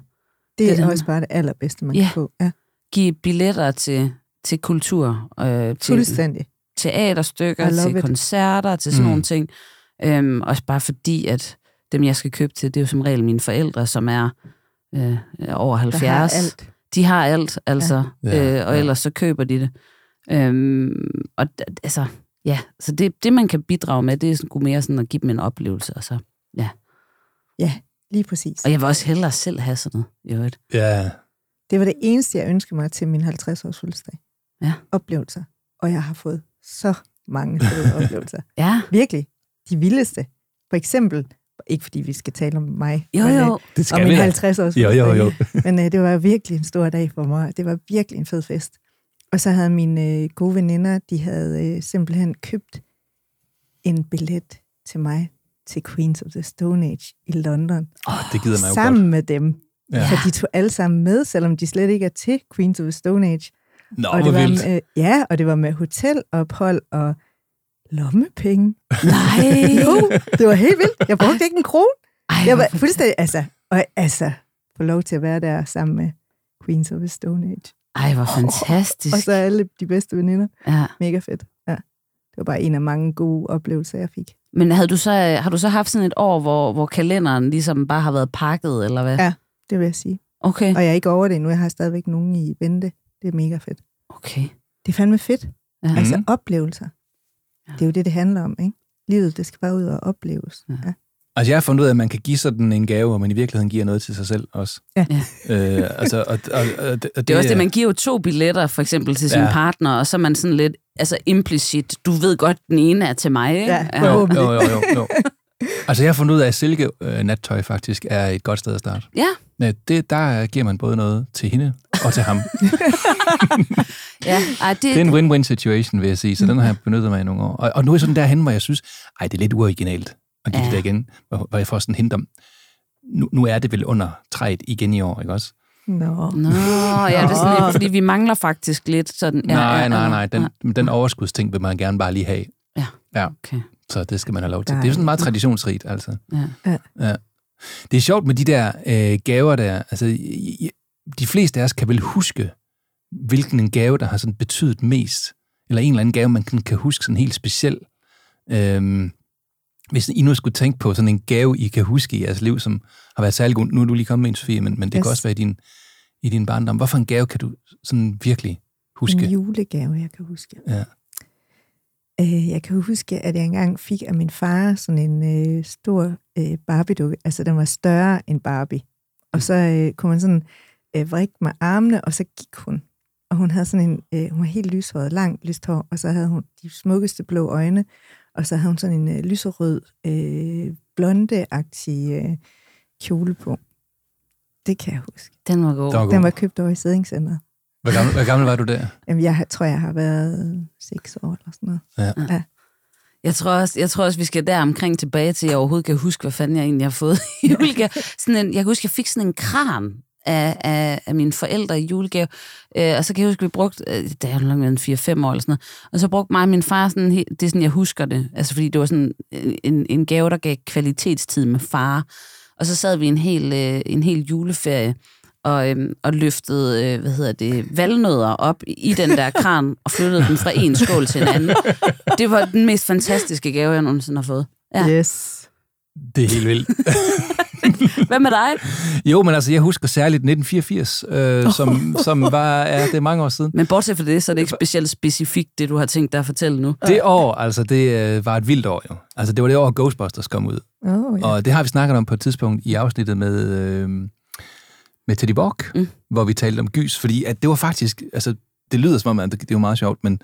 Det, er det også bare det allerbedste, man Ja. kan få. Ja, give billetter til, til kultur, øh, til fuldstændig. teaterstykker, til it. koncerter, til sådan mm. nogle ting. Øhm, også bare fordi, at dem, jeg skal købe til, det er jo som regel mine forældre, som er øh, over Der 70. har alt. De har alt, altså. Ja. Ja. Ja, Øh, og ja. ellers så køber de det. Øhm, og altså, ja, så det, det, man kan bidrage med, det er sgu mere sådan at give dem en oplevelse. Og, så. Ja, lige præcis. og jeg vil også hellere selv have sådan noget, i øvrigt. Ja, Det var det eneste, jeg ønskede mig til min 50-års fødselsdag. Ja. Oplevelser. Og jeg har fået så mange fede oplevelser. Ja, Virkelig. De vildeste. For eksempel, ikke fordi vi skal tale om mig, jo men, øh, jo. det om skal min vi da. 50-års Jo, jo, jo. Men øh, det var virkelig en stor dag for mig. Det var virkelig en fed fest. Og så havde mine øh, gode veninder, de havde øh, simpelthen købt en billet til mig til Queens of the Stone Age i London. Oh, det gider man jo sammen godt. med dem. Ja. Så de tog alle sammen med, selvom de slet ikke er til Queens of the Stone Age. Nå, og det var vildt. med, ja, og det var med hotelophold og lommepenge. Nej. Jo, det var helt vildt. Jeg brugte ikke en krone. Ej, Jeg var fuldstændig, altså, og altså, få lov til at være der sammen med Queens of the Stone Age. Ej, hvor fantastisk. Og så alle de bedste veninder. Ja. Mega fedt. Ja. Det var bare en af mange gode oplevelser, jeg fik. Men havde du så, har du så haft sådan et år, hvor, hvor kalenderen ligesom bare har været pakket, eller hvad? Ja, det vil jeg sige. Okay. Og jeg er ikke over det endnu. Jeg har stadigvæk nogen i vente. Det er mega fedt. Okay. Det er fandme fedt. Ja. Altså Mhm. oplevelser. Det er jo det, det handler om, ikke? Livet, det skal bare ud og opleves. Ja. ja. Altså, jeg har fundet ud af, at man kan give sådan en gave, og man i virkeligheden giver noget til sig selv også. Ja. Øh, altså, og, og, og, det, og Det er også det, man giver jo to billetter, for eksempel til sin Ja. partner, og så er man sådan lidt, altså implicit, du ved godt, den ene er til mig, ikke? Ja, Jo, jo, jo, jo, jo. Altså, jeg har fundet ud af, at silke øh, nattøj faktisk er et godt sted at starte. Ja. Ja, det, der giver man både noget til hende og til ham. ja. Ej, det, Det er en win-win situation, vil jeg sige, så den har jeg benyttet mig i nogle år. Og, og nu er sådan derhen, hvor jeg synes, ej, det er lidt uoriginalt at give ja. Der igen, hvor, hvor jeg får sådan en hint om, nu, nu er det vel under træet igen i år, ikke også? Nå. Nå, ja, det er sådan lidt, fordi vi mangler faktisk lidt sådan... Ja, nej, nej, nej, den, ja. den overskudsting vil man gerne bare lige have. Ja. Ja, Okay. så det skal man have lov til. Det er jo sådan meget traditionsrigt, altså. Ja. Ja. Det er sjovt med de der øh, gaver der. Altså, de fleste af os kan vel huske, hvilken en gave, der har sådan betydet mest. Eller en eller anden gave, man kan, kan huske sådan helt speciel. Øhm, hvis I nu skulle tænke på sådan en gave, I kan huske i jeres liv, som har været særlig god. Nu er du lige kommet med en, Sofie, men, men det yes. Kan også være i din, i din barndom. Hvorfor en gave kan du sådan virkelig huske? En julegave, jeg kan huske. Ja. Øh, jeg kan huske, at jeg engang fik af min far sådan en øh, stor øh, Barbie-dukke. Altså, den var større end Barbie. Og så øh, kunne man sådan øh, vrikke med armene, og så gik hun. Og hun havde sådan en, øh, hun var helt lyshåret, langt lyst hår, og så havde hun de smukkeste blå øjne, og så havde hun sådan en øh, lyserød, øh, blonde-agtig øh, kjole på. Det kan jeg huske. Den var god. Den var god. Den var købt over i Sædningscenteret. Hvor, gammel, hvor gammel var du der? Jamen, jeg tror, jeg har været seks år eller sådan noget. Ja. Ja. Jeg tror, også, jeg tror også, vi skal der omkring tilbage til, at jeg overhovedet kan huske, hvad fanden jeg egentlig har fået i julegave. Sådan en, jeg kan huske, jeg fik sådan en kran af, af, af mine forældre i julegave. Øh, og så kan jeg huske, at vi brugte, øh, det er jo nok været 4-5 år eller sådan noget, og så brugte mig og min far sådan, det er sådan, jeg husker det. Altså fordi det var sådan en, en gave, der gav kvalitetstid med far. Og så sad vi en hel, øh, en hel juleferie og, øhm, og løftede, øh, hvad hedder det, valnødder op i den der kran og flyttede den fra en skål til en anden. Det var den mest fantastiske gave, jeg nogensinde har fået. Ja. Yes. Det er helt vildt. Hvad med dig? Jo, men altså, jeg husker særligt 1984, øh, som, som var, ja, det er mange år siden. Men bortset fra det, så er det ikke specielt specifikt, det du har tænkt dig at fortælle nu. Det år, altså, det øh, var et vildt år jo. Altså, det var det år, Ghostbusters kom ud. Oh, ja. Og det har vi snakket om på et tidspunkt i afsnittet med, øh, med Teddy Borg, mm. hvor vi talte om gys, fordi at det var faktisk, altså, det lyder som om, at det, det var meget sjovt, men,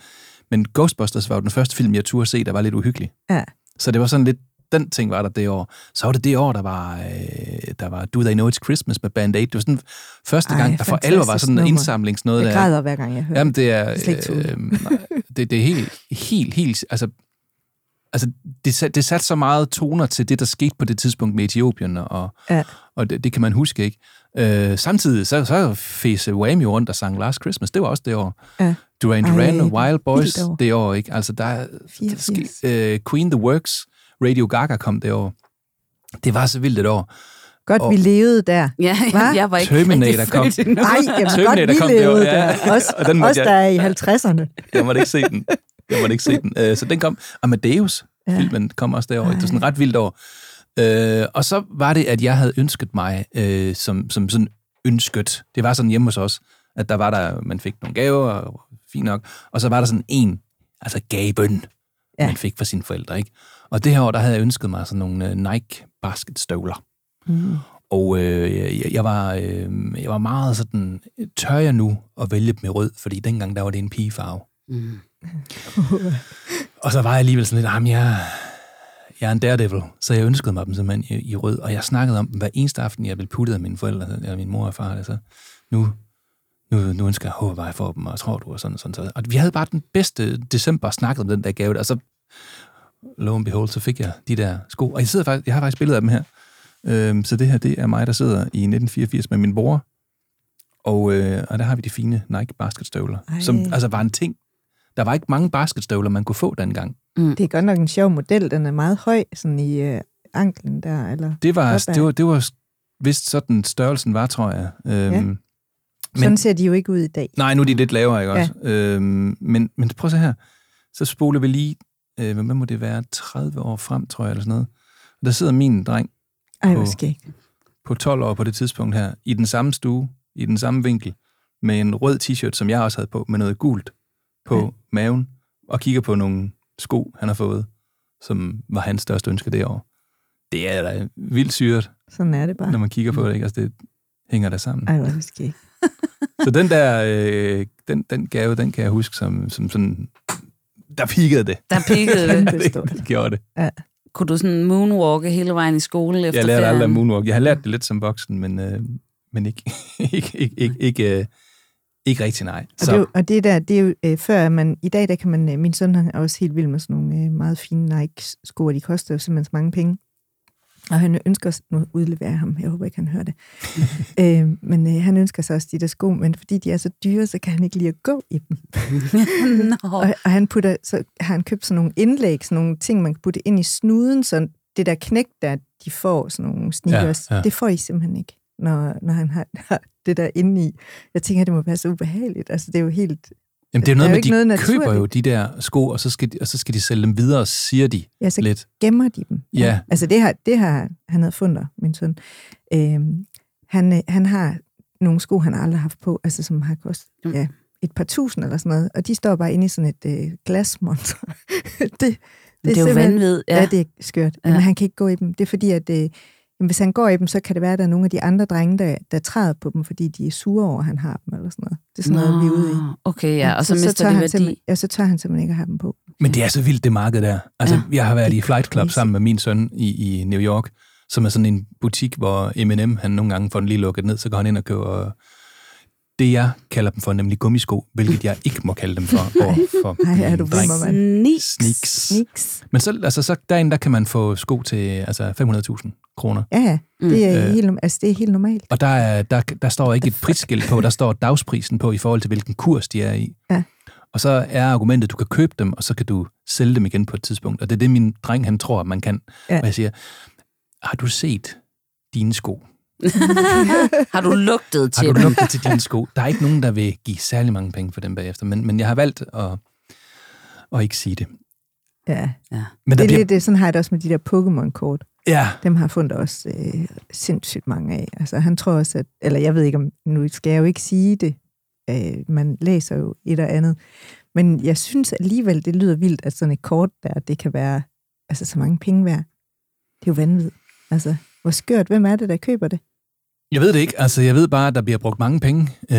men Ghostbusters var jo den første film, jeg turde se, der var lidt uhyggelig. Ja. Så det var sådan lidt, den ting var der det år. Så var det det år, der var, øh, der var Do They Know It's Christmas med Band Aid. Det var sådan første Ej, gang, der for alvor var sådan en indsamlingsnoget. Jeg der- græder hver gang, jeg hører Jamen, det er... Øh, det, det er helt, helt, helt... Altså, altså det, det satte så meget toner til det, der skete på det tidspunkt med Etiopien, og, Ja. og det, det kan man huske, ikke? Øh, samtidig så, så fæse Wham jo rundt og sang Last Christmas. Det var også det år. Ja. Duran Ej, Duran og Wild Boys det år, ikke? Altså, der, er- der 84. ske, øh, Queen The Works, Radio Gaga kom det år. Det var så vildt et år. Godt, Og- vi levede der. Ja, Hva? jeg var ikke Terminator kom. Nej, jamen Terminator godt, vi kom år, levede ja. der. Os, Og den os jeg- der er i 50'erne. Jeg måtte ikke se den. Jeg måtte ikke se den. Øh, så den kom. Amadeus, ja. Ja. filmen, kom også derovre. Det var sådan ret vildt år. Øh, og så var det, at jeg havde ønsket mig, øh, som, som sådan ønsket. Det var sådan hjemme hos os, at der var der, man fik nogle gaver, og fint nok. Og så var der sådan en, altså gaben, ja. Ja. man fik fra sine forældre. Ikke? Og det her år, der havde jeg ønsket mig sådan nogle øh, Nike basketstøvler. Mm. Og øh, jeg, jeg, var, øh, jeg var meget sådan, tør jeg nu at vælge dem i rød? Fordi dengang, der var det en pigefarve. Mm. Og så var jeg alligevel sådan lidt, jamen jeg, jeg er en daredevil, så jeg ønskede mig dem simpelthen i, i rød, og jeg snakkede om dem hver eneste aften, jeg ville putte af mine forældre, eller min mor og far, altså, nu, nu, nu ønsker jeg, håber jeg får dem, og tror du, og sådan sådan. Så. Og vi havde bare den bedste december snakket om den der gave, og så, lo and behold, så fik jeg de der sko, og jeg, sidder faktisk, jeg har faktisk billeder af dem her, øhm, så det her, det er mig, der sidder i 1984 med min bror, og, øh, og der har vi de fine Nike basketstøvler, Ej. som altså var en ting. Der var ikke mange basketstøvler, man kunne få dengang. Det er godt nok en sjov model. Den er meget høj, sådan i øh, anklen der. Eller Det var, det var, det var vist sådan størrelsen var, tror jeg. Øhm, Ja. Men- Sådan ser de jo ikke ud i dag. Nej, nu er de lidt lavere, ikke Ja. også? Øhm, men, men prøv så her. Så spoler vi lige, øh, hvad må det være, 30 år frem, tror jeg, eller sådan noget. Og der sidder min dreng Ej, på- på 12 år på det tidspunkt her, i den samme stue, i den samme vinkel, med en rød t-shirt, som jeg også havde på, med noget gult på Ja. maven, og kigger på nogle sko, han har fået, som var hans største ønske det år. Det er da vildt syret, Sådan er det bare. når man kigger på det, ikke? Altså, det hænger der sammen. Ej, hvor det. Så den der, øh, den, den gave, den kan jeg huske som, som sådan, der pikkede det. Der pikkede det. Det gjorde det. Kunne du sådan moonwalke hele vejen i skole efter Jeg lærte ferien? aldrig moonwalk. Jeg har lært det lidt som voksen, men, øh, men ikke, ikke, ikke, ikke, ikke, øh, ikke rigtig nej. Og det, er og det der, det er jo øh, før, at man, i dag, der kan man, øh, min søn han er også helt vild med sådan nogle øh, meget fine Nike-sko, og de koster jo simpelthen så mange penge. Og han ønsker, s- nu udleverer jeg ham, jeg håber ikke, han hører det, øh, men øh, han ønsker sig også de der sko, men fordi de er så dyre, så kan han ikke lide at gå i dem. Nå. Og, og han putter, så har han købt sådan nogle indlæg, sådan nogle ting, man kan putte ind i snuden, så det der knæk, der de får, sådan nogle sneakers, Ja, ja, ja. det får I simpelthen ikke, når, når han har, har det der inde i. Jeg tænker, det må være så ubehageligt. Altså, det er jo helt... Jamen, det er jo Der er noget jo med, ikke de noget køber naturligt. jo de der sko, og så skal de, og så skal de sælge dem videre, siger de Ja, så lidt. gemmer de dem. Ja. Altså, det har, det har han havde fundet, min søn. Øhm, han, øh, han har nogle sko, han aldrig har haft på, altså som har kostet Mm. ja, et par tusind eller sådan noget, og de står bare inde i sådan et øh, glasmonster. det, det, Det er jo vanvid. Ja. Ja. ja, det er skørt. Ja. Ja. Men han kan ikke gå i dem. Det er fordi, at øh, jamen, hvis han går i dem, så kan det være, at der er nogle af de andre drenge, der, der træder på dem, fordi de er sure over, at han har dem, eller sådan noget. Det er sådan noget, vi er ude i. Nå, Okay, ja, og så, så mister tør det han værdi. simpelthen- Ja, så tør han simpelthen ikke at have dem på. Men det er så vildt, det marked der. Altså, Ja. jeg har været i Flight Club sammen med min søn i, i New York, som er sådan en butik, hvor M&M, han nogle gange får den lige lukket ned, så går han ind og køber det, jeg kalder dem for, nemlig gummisko, hvilket jeg ikke må kalde dem for. over for Ej, er du dreng. Sneaks. Sneaks. Sneaks. Men så, altså, så derinde, der kan man få sko til altså 500.000 kroner. Ja, ja. Det er, Mm. helt, altså, det er helt normalt. Og der, er, der, der står ikke et prisskilt på, der står dagsprisen på i forhold til, hvilken kurs de er i. Ja. Og så er argumentet, at du kan købe dem, og så kan du sælge dem igen på et tidspunkt. Og det er det, min dreng han tror, at man kan. Ja. Og jeg siger, har du set dine sko? Har du lugtet Har til du dem? lugtet til dine sko? Der er ikke nogen, der vil give særlig mange penge for dem bagefter, men, men jeg har valgt at, at ikke sige det. Ja. Men Det er bliver, lidt, det, sådan har jeg det også med de der Pokémon-kort. ja, Dem har fundet også øh, sindssygt mange af. Altså, han tror også, at... Eller jeg ved ikke, om... Nu skal jeg jo ikke sige det. Øh, man læser jo et og andet. Men jeg synes alligevel, det lyder vildt, at sådan et kort der, det kan være altså, så mange penge værd. Det er jo vanvittigt. Altså, hvor skørt. Hvem er det, der køber det? Jeg ved det ikke. Altså, jeg ved bare, at der bliver brugt mange penge øh,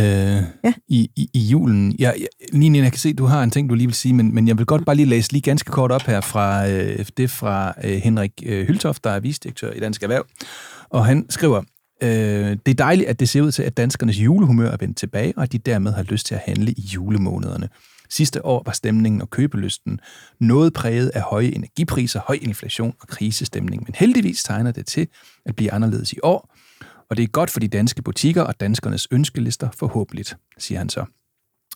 ja. i, i, i julen. Jeg, jeg, Line, jeg kan se, at du har en ting, du lige vil sige, men, men jeg vil godt bare lige læse lige ganske kort op her fra øh, det fra øh, Henrik øh, Hyltoft, der er visdirektør i Dansk Erhverv. Og han skriver, øh, det er dejligt, at det ser ud til, at danskernes julehumør er vendt tilbage, og at de dermed har lyst til at handle i julemånederne. Sidste år var stemningen og købelysten noget præget af høje energipriser, høj inflation og krisestemning, men heldigvis tegner det til at blive anderledes i år, og det er godt for de danske butikker og danskernes ønskelister forhåbentligt, siger han så.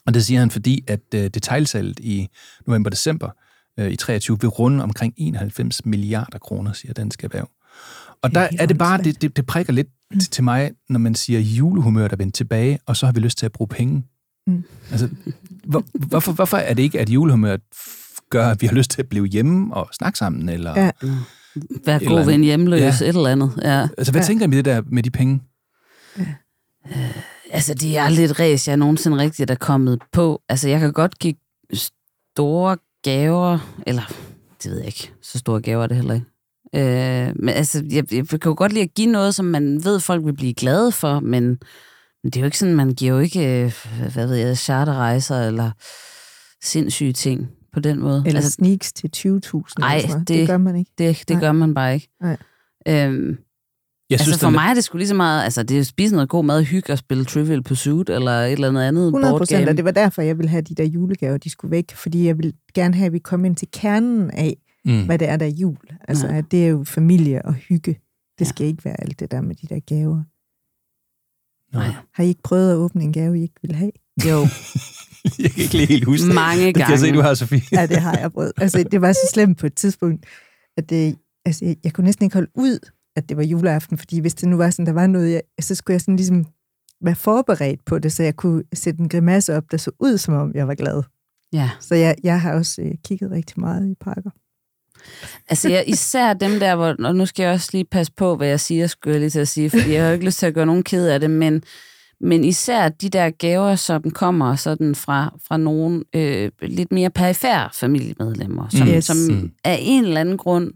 Og det siger han, fordi at øh, detailsalget i november-december øh, i 23 vil runde omkring 91 milliarder kroner, siger Dansk Erhverv. Og er der er det bare, det, det, det prikker lidt til, til mig, når man siger julehumør, der vender tilbage, og så har vi lyst til at bruge penge. Mm. Altså, hvor, hvorfor, hvorfor er det ikke, at julehumøret gør, at vi har lyst til at blive hjemme og snakke sammen? Eller, Ja. Vær eller god ved en hjemløs, Ja. et eller andet. Ja. Altså, hvad Ja. tænker I med det der med de penge? Altså, det er lidt ræs, jeg nogensinde rigtigt er kommet på. Altså, jeg kan godt give store gaver, eller det ved jeg ikke, så store gaver er det heller ikke. Øh, men altså, jeg, jeg kan jo godt lide at give noget, som man ved, folk vil blive glade for, men, men det er jo ikke sådan, man giver jo ikke, øh, hvad ved jeg, charterrejser eller sindssyge ting på den måde. Eller altså, sneaks til 20.000? eller Ej, sådan noget. det- det gør man ikke. det, det Nej. gør man bare ikke. Nej. Øhm, Jeg altså synes, for mig er det sgu lige så meget, altså det er at spise noget god mad, hygge og spille Trivial Pursuit eller et eller andet andet 100 board procent, game. og det var derfor, jeg ville have de der julegaver, de skulle væk, fordi jeg ville gerne have, at vi kom ind til kernen af, Mm. hvad det er, der er jul. Altså, Nej. at det er jo familie og hygge. Det Ja. skal ikke være alt det der med de der gaver. Nej. Har I ikke prøvet at åbne en gave, I ikke vil have? Jo, Jeg kan ikke lige helt huske det. mange Det kan jeg se, gange. du har, Sofie. Ja, det har jeg prøvet. Altså, det var så slemt på et tidspunkt, at det, altså, jeg, jeg kunne næsten ikke holde ud, at det var juleaften, fordi hvis det nu var sådan, der var noget, jeg, så skulle jeg sådan ligesom være forberedt på det, så jeg kunne sætte en grimasse op, der så ud, som om jeg var glad. Ja. Så jeg, jeg har også øh, kigget rigtig meget i pakker. Altså jeg, især dem der, hvor, og nu skal jeg også lige passe på, hvad jeg siger, skulle jeg lige til at sige, fordi jeg har jo ikke lyst til at gøre nogen ked af det, men, men især de der gaver, som kommer sådan fra, fra nogle øh, lidt mere perifære familiemedlemmer, som, Yes. som af en eller anden grund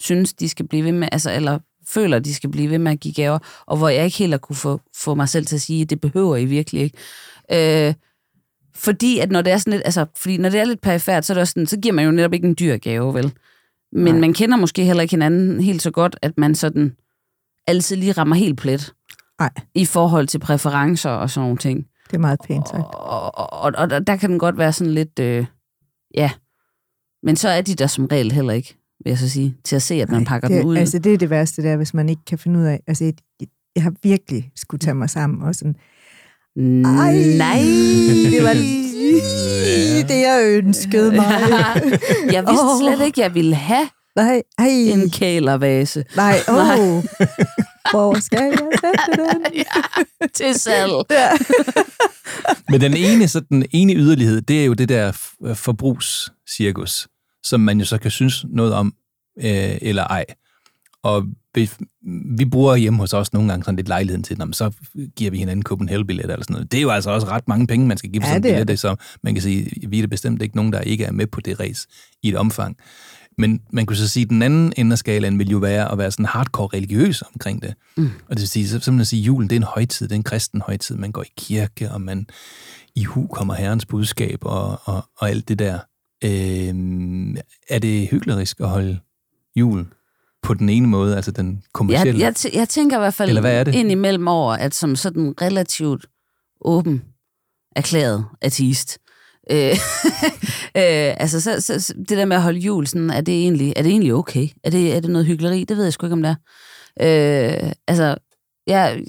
synes, de skal blive ved med, altså, eller føler, de skal blive ved med at give gaver, og hvor jeg ikke helt har kunne få, få mig selv til at sige, at det behøver I virkelig ikke. Øh, fordi at når det er sådan lidt, altså, fordi når det er lidt perifært, så, er det også sådan, så giver man jo netop ikke en dyr gave, vel? Men Nej. Man kender måske heller ikke hinanden helt så godt, at man sådan altid lige rammer helt plet. Nej. I forhold til præferencer og sådan nogle ting. Det er meget pænt sagt. Og, og, og, og der kan den godt være sådan lidt, øh, ja. Men så er de der som regel heller ikke, vil jeg så sige, til at se, at man Nej, pakker det, dem ud. Altså, det er det værste der, hvis man ikke kan finde ud af... Altså, jeg, jeg har virkelig skulle tage mig sammen og sådan... Ej, Nej. det var lige det, jeg ønskede mig. jeg vidste Åh. slet ikke, jeg ville have Nej, ej, en kælervase. nej, åh. Oh. Hvor skal jeg sætte den? ja, til salg. Ja. Men den ene, så den ene yderlighed, det er jo det der f- forbrugscirkus, som man jo så kan synes noget om, øh, eller ej. Og vi, vi bruger hjemme hos os nogle gange sådan lidt lejligheden til, "Nå, men så giver vi hinanden Copenhagen-billet eller sådan noget. Det er jo altså også ret mange penge, man skal give for Ja, sådan det en billet, så man kan sige, vi er da bestemt ikke nogen, der ikke er med på det race i et omfang. Men man kunne så sige, at den anden ende af skalaen vil jo være at være sådan hardcore religiøs omkring det. Mm. Og det vil sige, så simpelthen at sige, at julen det er en højtid, det er en kristen højtid. Man går i kirke, og man i hu kommer herrens budskab og, og, og alt det der. Øhm, er det hyklerisk at holde jul på den ene måde, altså den Jeg, kommercielle? jeg, tæ- jeg tænker i hvert fald Eller hvad er det? ind imellem over, at som sådan relativt åben erklæret ateist, øh, øh, altså så, så, så, det der med at holde jul, sådan, er, det egentlig, er det egentlig okay? Er det, er det noget hyggeleri? Det ved jeg sgu ikke, om det er. Øh, altså, jeg,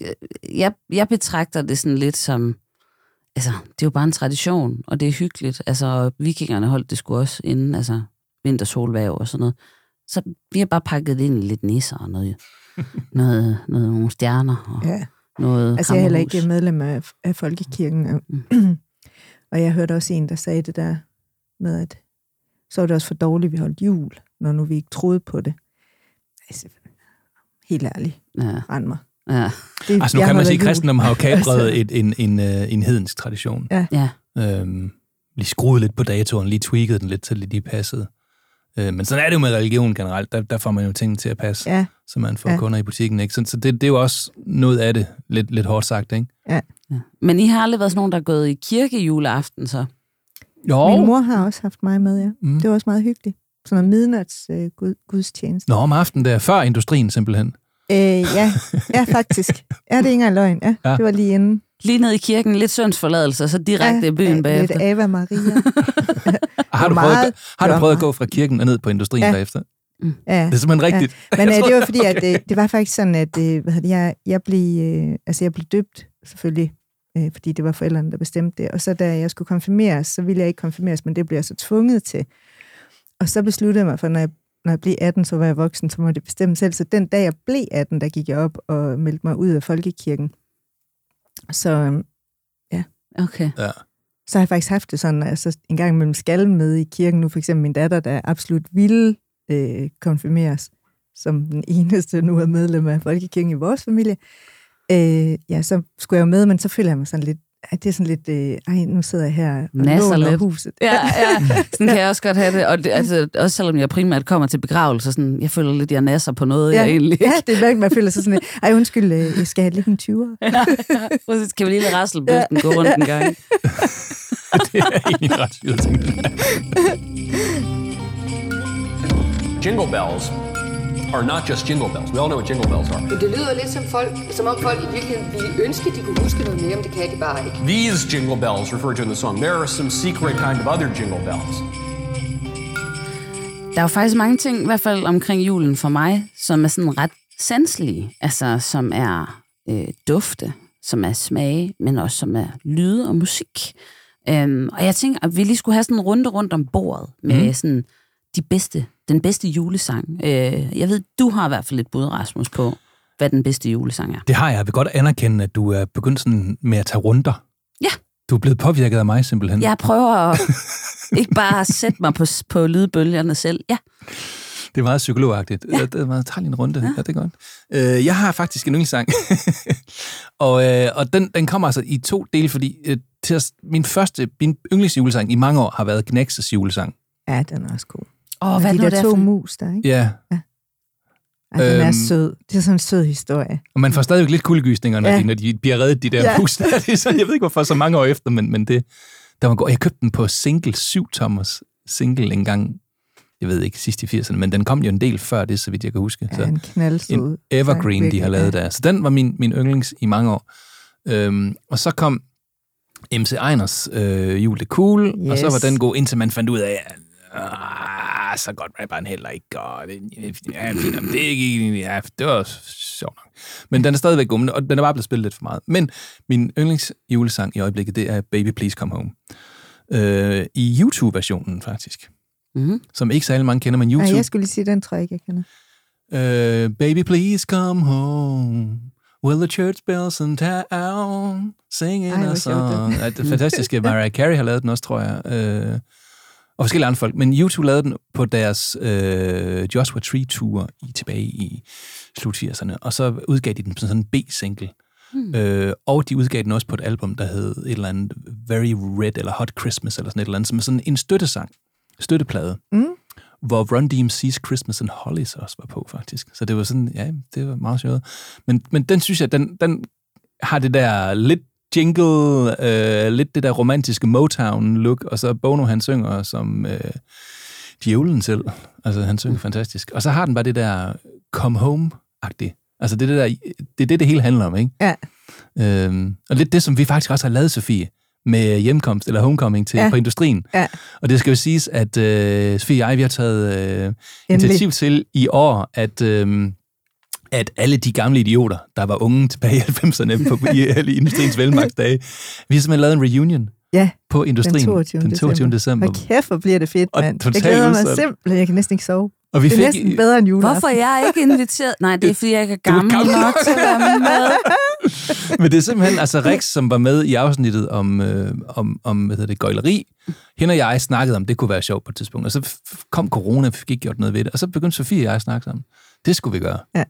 jeg, jeg betragter det sådan lidt som, altså, det er jo bare en tradition, og det er hyggeligt. Altså, vikingerne holdt det sgu også inden, altså, vintersolværv og sådan noget. Så vi har bare pakket det ind i lidt nisser og noget, noget, noget nogle stjerner og ja. noget Altså, jeg er heller ikke medlem af, af Folkekirken. og- og jeg hørte også en, der sagde det der med, at så var det også for dårligt, at vi holdt jul, når nu vi ikke troede på det. Altså, helt ærligt, Ja, rend mig. ja, Det, Altså nu kan man sige, at kristendommen har jo kapret Altså. et, en, en, øh, en hedensk tradition. ja. Øhm, lige skruet lidt på datoren, lige tweakede den lidt, til det lige passede. Øh, men sådan er det jo med religion generelt. Der, der får man jo tingene til at passe, Ja, så man får Ja. ja. kunder i butikken. Ikke? Så, så det, det er jo også noget af det, lidt, lidt hårdt sagt. Ikke? ja. Men I har aldrig været sådan nogen, der er gået i kirke juleaften, så? Jo. min mor har også haft mig med, ja. Mm. Det var også meget hyggeligt. Sådan noget midnats øh, gud, gudstjeneste. Nå, om aftenen der, før industrien simpelthen. Øh, ja, ja, faktisk. Ja, det er ikke engang løgn. Ja, Ja. det var lige inden. Lige ned i kirken, lidt søndsforladelse, og så direkte i byen ja, bagefter. Lidt Ava Maria. Har du, prøvet, har du prøvet at gå fra kirken og ned på industrien Ja. ja. bagefter? Ja. Det er simpelthen rigtigt. Men øh, det var fordi, at det, det var faktisk sådan, at øh, hvad hedder det, jeg, jeg, blev, øh, altså, jeg blev døbt, selvfølgelig, øh, fordi det var forældrene, der bestemte det. Og så da jeg skulle konfirmeres, så ville jeg ikke konfirmeres, men det blev jeg så tvunget til. Og så besluttede jeg mig for, når jeg, når jeg blev 18, så var jeg voksen, så må jeg det bestemme selv. Så den dag, jeg blev 18, der gik jeg op og meldte mig ud af folkekirken. Så, øh, Okay. Ja. så har jeg faktisk haft det sådan, altså en gang imellem skal med i kirken. Nu for eksempel min datter, der absolut ville øh, konfirmeres, som den eneste nu er medlem af Folkekirken i vores familie. Øh, ja, så skulle jeg jo med, men så føler jeg mig sådan lidt, at det er sådan lidt, øh, ej, nu sidder jeg her og Nasser låner lidt. huset. Ja, ja. Sådan kan jeg også godt have det. Og det, altså, også selvom jeg primært kommer til begravelse, sådan, jeg føler lidt, jeg nasser på noget, ja, jeg egentlig ja, det er man føler sig sådan ej undskyld, øh, jeg skal have lidt en 20'er. Ja, ja. Kan vi lige lade rasselbøsten gå rundt en gang? det er egentlig ret. Jingle bells are not just jingle bells. We all know what jingle bells are. Det lyder lidt som, folk, som om folk i virkeligheden ville ønske, de kunne huske noget mere, men det kan de bare ikke. These jingle bells referred to in the song. There are some secret kind of other jingle bells. Der er jo faktisk mange ting, i hvert fald omkring julen for mig, som er sådan ret sanselige. Altså, som er øh, dufte, som er smage, men også som er lyde og musik. Øhm, og jeg tænker, at vi lige skulle have sådan en runde rundt om bordet med mm. sådan de bedste, den bedste julesang. Øh, jeg ved, du har i hvert fald et bud, Rasmus, på. hvad den bedste julesang er. Det har jeg. Jeg vil godt anerkende, at du er begyndt sådan med at tage runder. Ja. Du er blevet påvirket af mig simpelthen. Jeg prøver at ikke bare at sætte mig på, på lydbølgerne selv. Ja. Det er meget psykologagtigt. Ja. Det er meget, tag lige en runde. Ja. ja, det er godt. Øh, jeg har faktisk en yndlingssang. og øh, og den, den kommer altså i to dele, fordi øh, til at, min første, min yndlingsjulesang i mange år har været Knexes julesang. Ja, den er også god. Åh, Med hvad de der der to for- mus der, ikke? Ja. Ej, den er Øhm. sød. Det er sådan en sød historie. Og man får stadigvæk lidt kuldegysninger, når, Ja. ja. de, når de bliver reddet, de der Ja. ja. hus. Der. Det er så, jeg ved ikke, hvorfor så mange år efter, men, men det, der var god. Jeg købte den på single, 7 Thomas single en gang, jeg ved ikke, sidst i 80'erne, men den kom jo en del før det, så vidt jeg kan huske. Ja, så en knaldsød. en evergreen, de har lavet ja. der. Så den var min, min yndlings i mange år. Øhm, og så kom MC Einers øh, Jul det Cool, yes. og så var den god, indtil man fandt ud af, at ah, så godt rapper han heller ikke, og det, ja, det er ikke, ja, det var sjovt nok. Men den er stadigvæk god, men- og den er bare blevet spillet lidt for meget. Men min yndlings julesang i øjeblikket, det er Baby Please Come Home. Øh, I YouTube-versionen faktisk, Mm-hmm. som ikke særlig mange kender, men YouTube... Nej, jeg skulle lige sige, den tror jeg ikke, jeg kender. Uh, baby, please come home. Will the church bells in town singing Ej, a song? Ja, det fantastiske Mariah Carey har lavet den også, tror jeg. Uh, og forskellige andre folk. Men YouTube lavede den på deres uh, Joshua Tree Tour i, tilbage i slut 80'erne. Og så udgav de den som sådan en B-single. Hmm. Øh, og de udgav den også på et album, der hed et eller andet Very Red eller Hot Christmas eller sådan et eller andet, som er sådan en støttesang, støtteplade Mm. hvor Run DMC's Christmas and Hollies også var på, faktisk. Så det var sådan, ja, det var meget sjovt. Men, men den synes jeg, den, den har det der lidt jingle, øh, lidt det der romantiske Motown-look, og så Bono, han synger som øh, djævlen selv. Altså, han synger fantastisk. Og så har den bare det der come home-agtigt. Altså, det er det, der, det er det, det hele handler om, ikke? Ja. Øhm, og lidt det, som vi faktisk også har lavet, Sofie, med hjemkomst eller homecoming til, Ja. ja. på industrien. Ja. Og det skal jo siges, at øh, Sofie og jeg, vi har taget øh, initiativ til i år, at, øh, at alle de gamle idioter, der var unge tilbage i 90'erne på, i, i industriens velmagtsdage, vi har simpelthen lavet en reunion Ja, på industrien den 22. den 22. december. Hold kæft, hvor bliver det fedt, mand. Jeg glæder mig udsolgt. simpelthen. Jeg kan næsten ikke sove. Og vi det er fik, næsten bedre end juleaften. Hvorfor er jeg ikke inviteret? Nej, det er, fordi jeg ikke er er gammel, gammel nok til at være med. Men det er simpelthen, altså Rex, som var med i afsnittet om, øh, om, om hvad hedder det, gøjleri, hende og jeg snakkede om, det kunne være sjovt på et tidspunkt, og så kom corona, vi fik ikke gjort noget ved det, og så begyndte Sofie og jeg at snakke sammen. Det skulle vi gøre. Ja,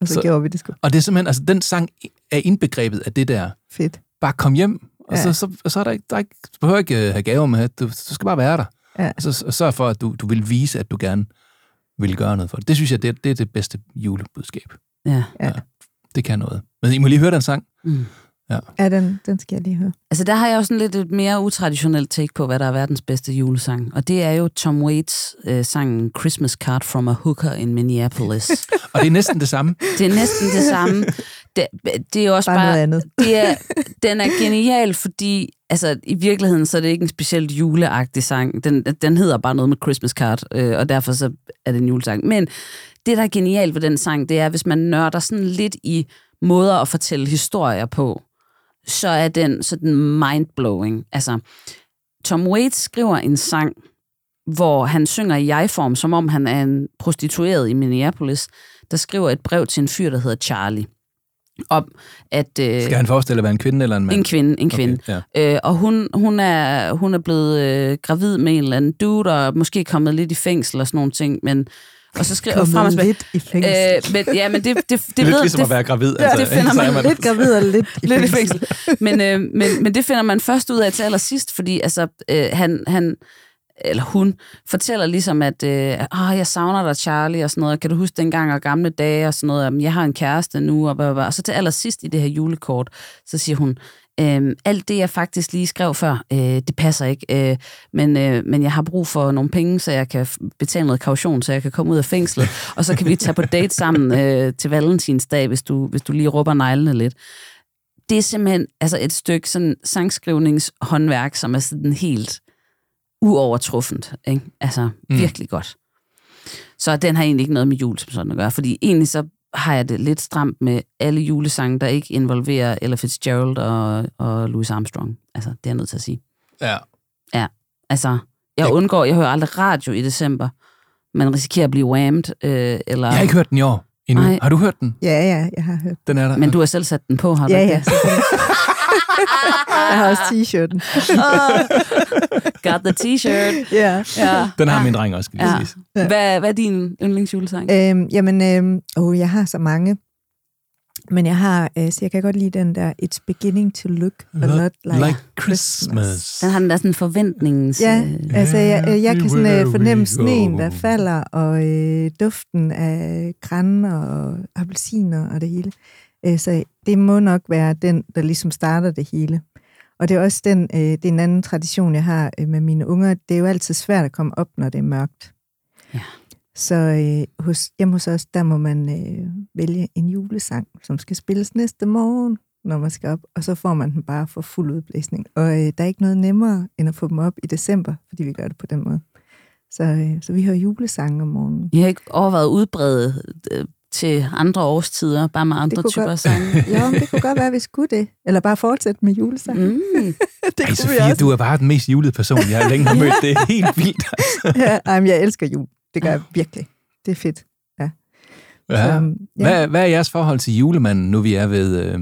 og så, Så- gjorde vi det sgu. Og det er simpelthen, altså den sang er indbegrebet af det der, Fedt. bare kom hjem, og Ja. så, så, så er der ikke, der er ikke, du behøver ikke øh, have gaver med, du, du skal bare være der. Ja. Og så så sørg for, at du, du vil vise, at du gerne vil gøre noget for det. Det synes jeg, det, det er det bedste julebudskab. Ja. Ja. Det kan noget. Men I må lige høre den sang. Mm. Ja, den, den skal jeg lige høre. Altså, der har jeg sådan lidt et mere utraditionelt take på, hvad der er verdens bedste julesang. Og det er jo Tom Waits øh, sangen Christmas Card from a Hooker in Minneapolis. Og det er næsten det samme. Det er næsten det samme. Det, det er også Bare bare... noget andet. Det er, den er genial, fordi altså, i virkeligheden så er det ikke en specielt juleagtig sang. Den, den hedder bare noget med Christmas Card, øh, og derfor så er det en julesang. Men det, der er genialt ved den sang, det er, hvis man nørder sådan lidt i måder at fortælle historier på, så er den sådan mindblowing. Altså, Tom Waits skriver en sang, hvor han synger i jeg-form, som om han er en prostitueret i Minneapolis, der skriver et brev til en fyr, der hedder Charlie. Om at... Øh, Skal han forestille at være en kvinde eller en mand? en kvinde, en kvinde. Okay, ja. Øh, og hun, hun, er, hun er blevet øh, gravid med en eller anden dude, og måske kommet lidt i fængsel og sådan nogle ting, men... Og så skriver Kommet frem og tilbage- lidt i fængsel. Øh, men, ja, men det, det, det, Det er lidt ved, ligesom det, at være gravid. Ja, altså, det finder er man Lidt gravid og lidt i lidt fængsel. fængsel. Men, øh, men, men det finder man først ud af til allersidst, fordi altså, øh, han, han, eller hun, fortæller ligesom, at øh, oh, jeg savner dig, Charlie, og sådan noget. Kan du huske dengang og gamle dage og sådan noget? Jamen, Jeg har en kæreste nu, og, blah, blah, blah. og så til allersidst i det her julekort, så siger hun, Øhm, alt det, jeg faktisk lige skrev før, øh, det passer ikke. Øh, men, øh, men jeg har brug for nogle penge, så jeg kan betale noget kaution, så jeg kan komme ud af fængslet. og så kan vi tage på date sammen øh, til valentinsdag, hvis du, hvis du lige råber neglene lidt. Det er simpelthen altså et stykke sådan sangskrivningshåndværk, som er sådan helt uovertruffent. Ikke? Altså mm. virkelig godt. Så den har egentlig ikke noget med jul som sådan at gøre, fordi egentlig så har jeg det lidt stramt med alle julesange, der ikke involverer Ella Fitzgerald og, og Louis Armstrong. Altså, det er jeg nødt til at sige. Ja. Ja, altså, jeg undgår, jeg hører aldrig radio i december. Man risikerer at blive whammed, øh, eller... Jeg har ikke hørt den i år. endnu. Nej. Har du hørt den? Ja, ja, jeg har hørt. Den er der. Men du har selv sat den på, har du Ja, ikke ja. Jeg har også t-shirten. Got the t-shirt. Ja. Ja. Den har min dreng også, skal Ja. ja. sige. Hvad, hvad er din yndlingsjulesang? Øhm, jamen, øhm, åh, jeg har så mange. Men jeg har, øh, så jeg kan godt lide den der, It's beginning to look a lot like, like Christmas. Christmas. Den har den der sådan forventningens... Ja, øh, altså jeg, øh, jeg kan sådan øh, fornemme sneen, der falder, og øh, duften af græn og appelsiner og det hele. Øh, så det må nok være den, der ligesom starter det hele. Og det er også den, øh, det er en anden tradition, jeg har øh, med mine unger. Det er jo altid svært at komme op, når det er mørkt. Ja. Så øh, hos, hjemme hos os, der må man øh, vælge en julesang, som skal spilles næste morgen, når man skal op, og så får man den bare for fuld udblæsning. Og øh, der er ikke noget nemmere, end at få dem op i december, fordi vi gør det på den måde. Så, øh, så vi hører julesange om morgenen. I har ikke overvejet udbredet øh, til andre årstider, bare med andre typer godt- sange? Jo, men det kunne godt være, at vi skulle det. Eller bare fortsætte med julesang. Mm. det Ej, Sofie, også. du er bare den mest julede person, jeg har længe har mødt. Det er helt vildt. Altså. ja, ej, men jeg elsker jul. Det gør jeg virkelig. Det er fedt. Ja. Ja. Så, ja. Hvad, hvad er jeres forhold til julemanden, nu vi er ved øh,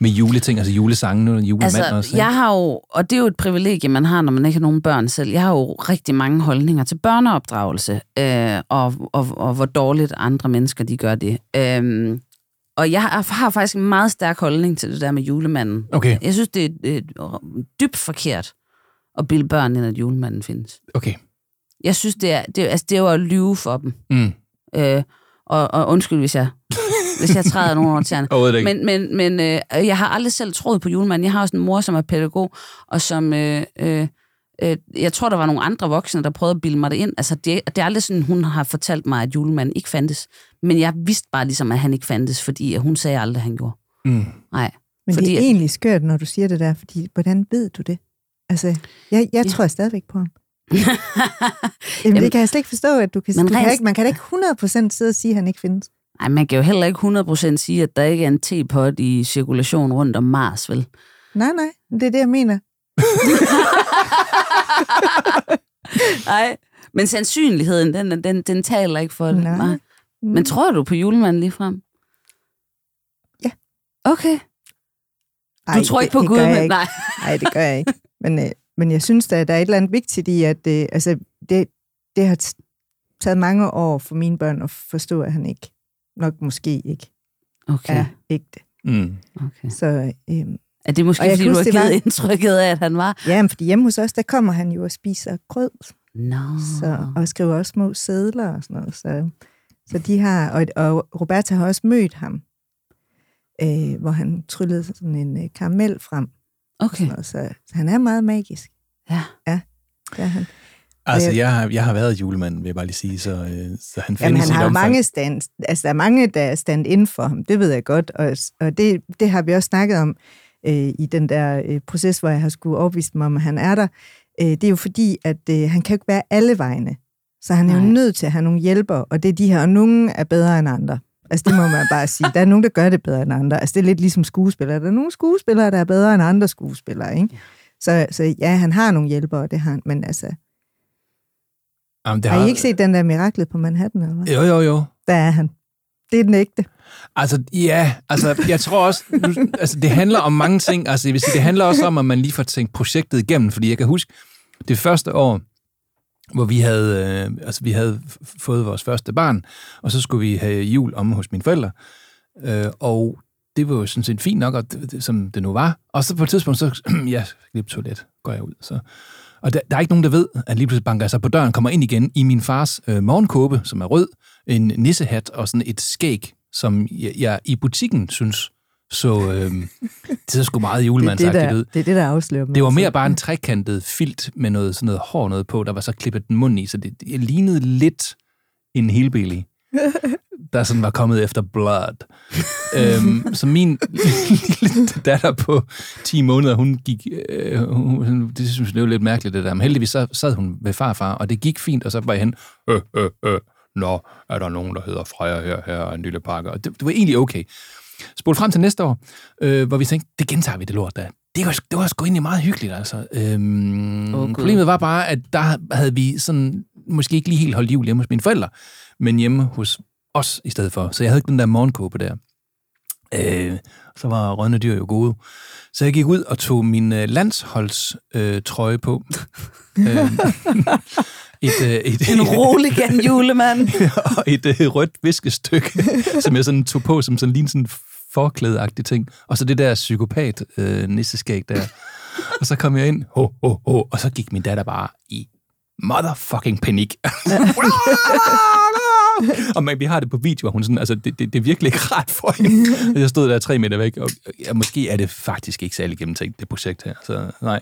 med juleting, altså julesange, nu er der en julemand Altså, også? ikke? jeg har jo, og det er jo et privilegie, man har, når man ikke har nogen børn selv. Jeg har jo rigtig mange holdninger til børneopdragelse, øh, og, og, og hvor dårligt andre mennesker, de gør det. Øh, og jeg har, har faktisk en meget stærk holdning til det der med julemanden. Okay. Jeg synes, det er, er dybt forkert at bilde børn ind, at julemanden findes. Okay. Jeg synes, det er, det, er- altså, det er jo at lyve for dem. Mm. Øh, og, og undskyld, hvis jeg, hvis jeg træder nogen over tæerne. Men, men, men øh, jeg har aldrig selv troet på julemanden. Jeg har også en mor, som er pædagog, og som... Øh, øh, øh, jeg tror, der var nogle andre voksne, der prøvede at bilde mig det ind. Altså, det, det er aldrig sådan, hun har fortalt mig, at julemanden ikke fandtes. Men jeg vidste bare ligesom, at han ikke fandtes, fordi hun sagde aldrig, at han gjorde. Mm. Nej. Men fordi, det er egentlig skørt, når du siger det der, fordi hvordan ved du det? Altså, jeg, jeg tror jeg stadigvæk på ham. Jamen, det kan jeg slet ikke forstå, at du kan, du kan rent- ikke, man kan da ikke 100% sidde og sige, at han ikke findes. Ej, man kan jo heller ikke 100% sige, at der ikke er en tepot i cirkulation rundt om Mars, vel? Nej, nej, det er det, jeg mener. Nej, men sandsynligheden, den, den, den taler ikke for det. Nej. Nej. Men tror du på julemanden lige frem? Ja. Okay. Du tror ikke på det Gud, men nej. Nej, det gør jeg ikke. Men, øh, men jeg synes, at der er et eller andet vigtigt i, at øh, altså, det, det har taget mange år for mine børn at forstå, at han ikke, nok måske ikke, Okay. er ægte. Mm. okay. Så, øh, Er det måske, fordi du har givet var- indtrykket af, at han var? ja, men fordi hjemme hos os, der kommer han jo og spiser grød, Nå. så, og skriver også små sædler og sådan noget. Så, så de har, og, og Roberta har også mødt ham, øh, hvor han tryllede sådan en øh, karamel frem. og Okay. sådan noget. Så, så han er meget magisk. Ja. Ja, det er han. Altså, jeg- jeg har, jeg har været julemand, vil jeg bare lige sige, så, øh, så han findes Jamen, han har omfang. mange stand, altså der er mange, der er stand inden for ham, det ved jeg godt, og, og det, det har vi også snakket om øh, i den der øh, proces, hvor jeg har skulle overbevise mig om, at han er der. Øh, det er jo fordi, at øh, han kan jo ikke være alle vegne, så han er jo Nej. nødt til at have nogle hjælpere, og det er de her, og nogle er bedre end andre. Altså, det må man bare sige. Der er nogen, der gør det bedre end andre. Altså, det er lidt ligesom skuespillere. Der er nogle skuespillere, der er bedre end andre skuespillere, ikke? Så, så ja, han har nogle hjælpere, det har han, men altså... Jamen, det Har I ikke set den der Miraklet på Manhattan, eller hvad? Jo, jo, jo. Der er han. Det er den ægte. Altså, ja, altså, jeg tror også, nu, altså, det handler om mange ting. Altså, jeg vil sige, det handler også om, at man lige får tænkt projektet igennem, fordi jeg kan huske, det første år, hvor vi havde, øh, altså, vi havde fået vores første barn, og så skulle vi have jul om hos mine forældre, øh, og det var jo sådan set fint nok, og det, det, som det nu var. Og så på et tidspunkt, så, ja, lige på toilet, går jeg ud. Så. Og der, der er ikke nogen, der ved, at lige pludselig banker jeg så på døren, kommer ind igen i min fars øh, morgenkåbe, som er rød, en nissehat og sådan et skæg, som jeg, jeg i butikken synes så, øh, det så sgu meget julemandsagtigt ud. det er det, der afslører mig. Det var altså. mere bare en trekantet filt med noget, sådan noget hår noget på, der var så klippet den mund i, så det, det lignede lidt en hillbilly, der sådan var kommet efter blood. øhm, så min lille datter på 10 måneder, hun gik, øh, hun, det synes jeg var lidt mærkeligt det der, men heldigvis så sad hun ved farfar, og det gik fint, og så var jeg hen, øh, øh, øh, nå, er der nogen, der hedder Freja her, her er en lille pakke, og det, det var egentlig okay. Spol frem til næste år, øh, hvor vi tænkte, det gentager vi det lort der. Det var, det var sgu egentlig meget hyggeligt, altså. Øhm, Gud. problemet var bare, at der havde vi sådan, måske ikke lige helt holdt jul hjemme hos mine forældre, men hjemme hos også i stedet for. Så jeg havde ikke den der morgenkåbe der. Øh, så var rødne dyr jo gode. Så jeg gik ud og tog min øh, landsholdstrøje øh, på. øh, et, øh, et, En roligan julemand. og et øh, rødt viskestykke, som jeg sådan tog på som sådan lige sådan forklædeagtig ting. Og så det der psykopat øh, nisseskæg der. Og så kom jeg ind, ho, ho, ho, og så gik min datter bare i motherfucking panik. og man, vi har det på video, og hun sådan, altså, det, det, det er virkelig ikke ret for hende. Jeg stod der tre meter væk, og ja, måske er det faktisk ikke særlig gennemtænkt, det projekt her. Så nej.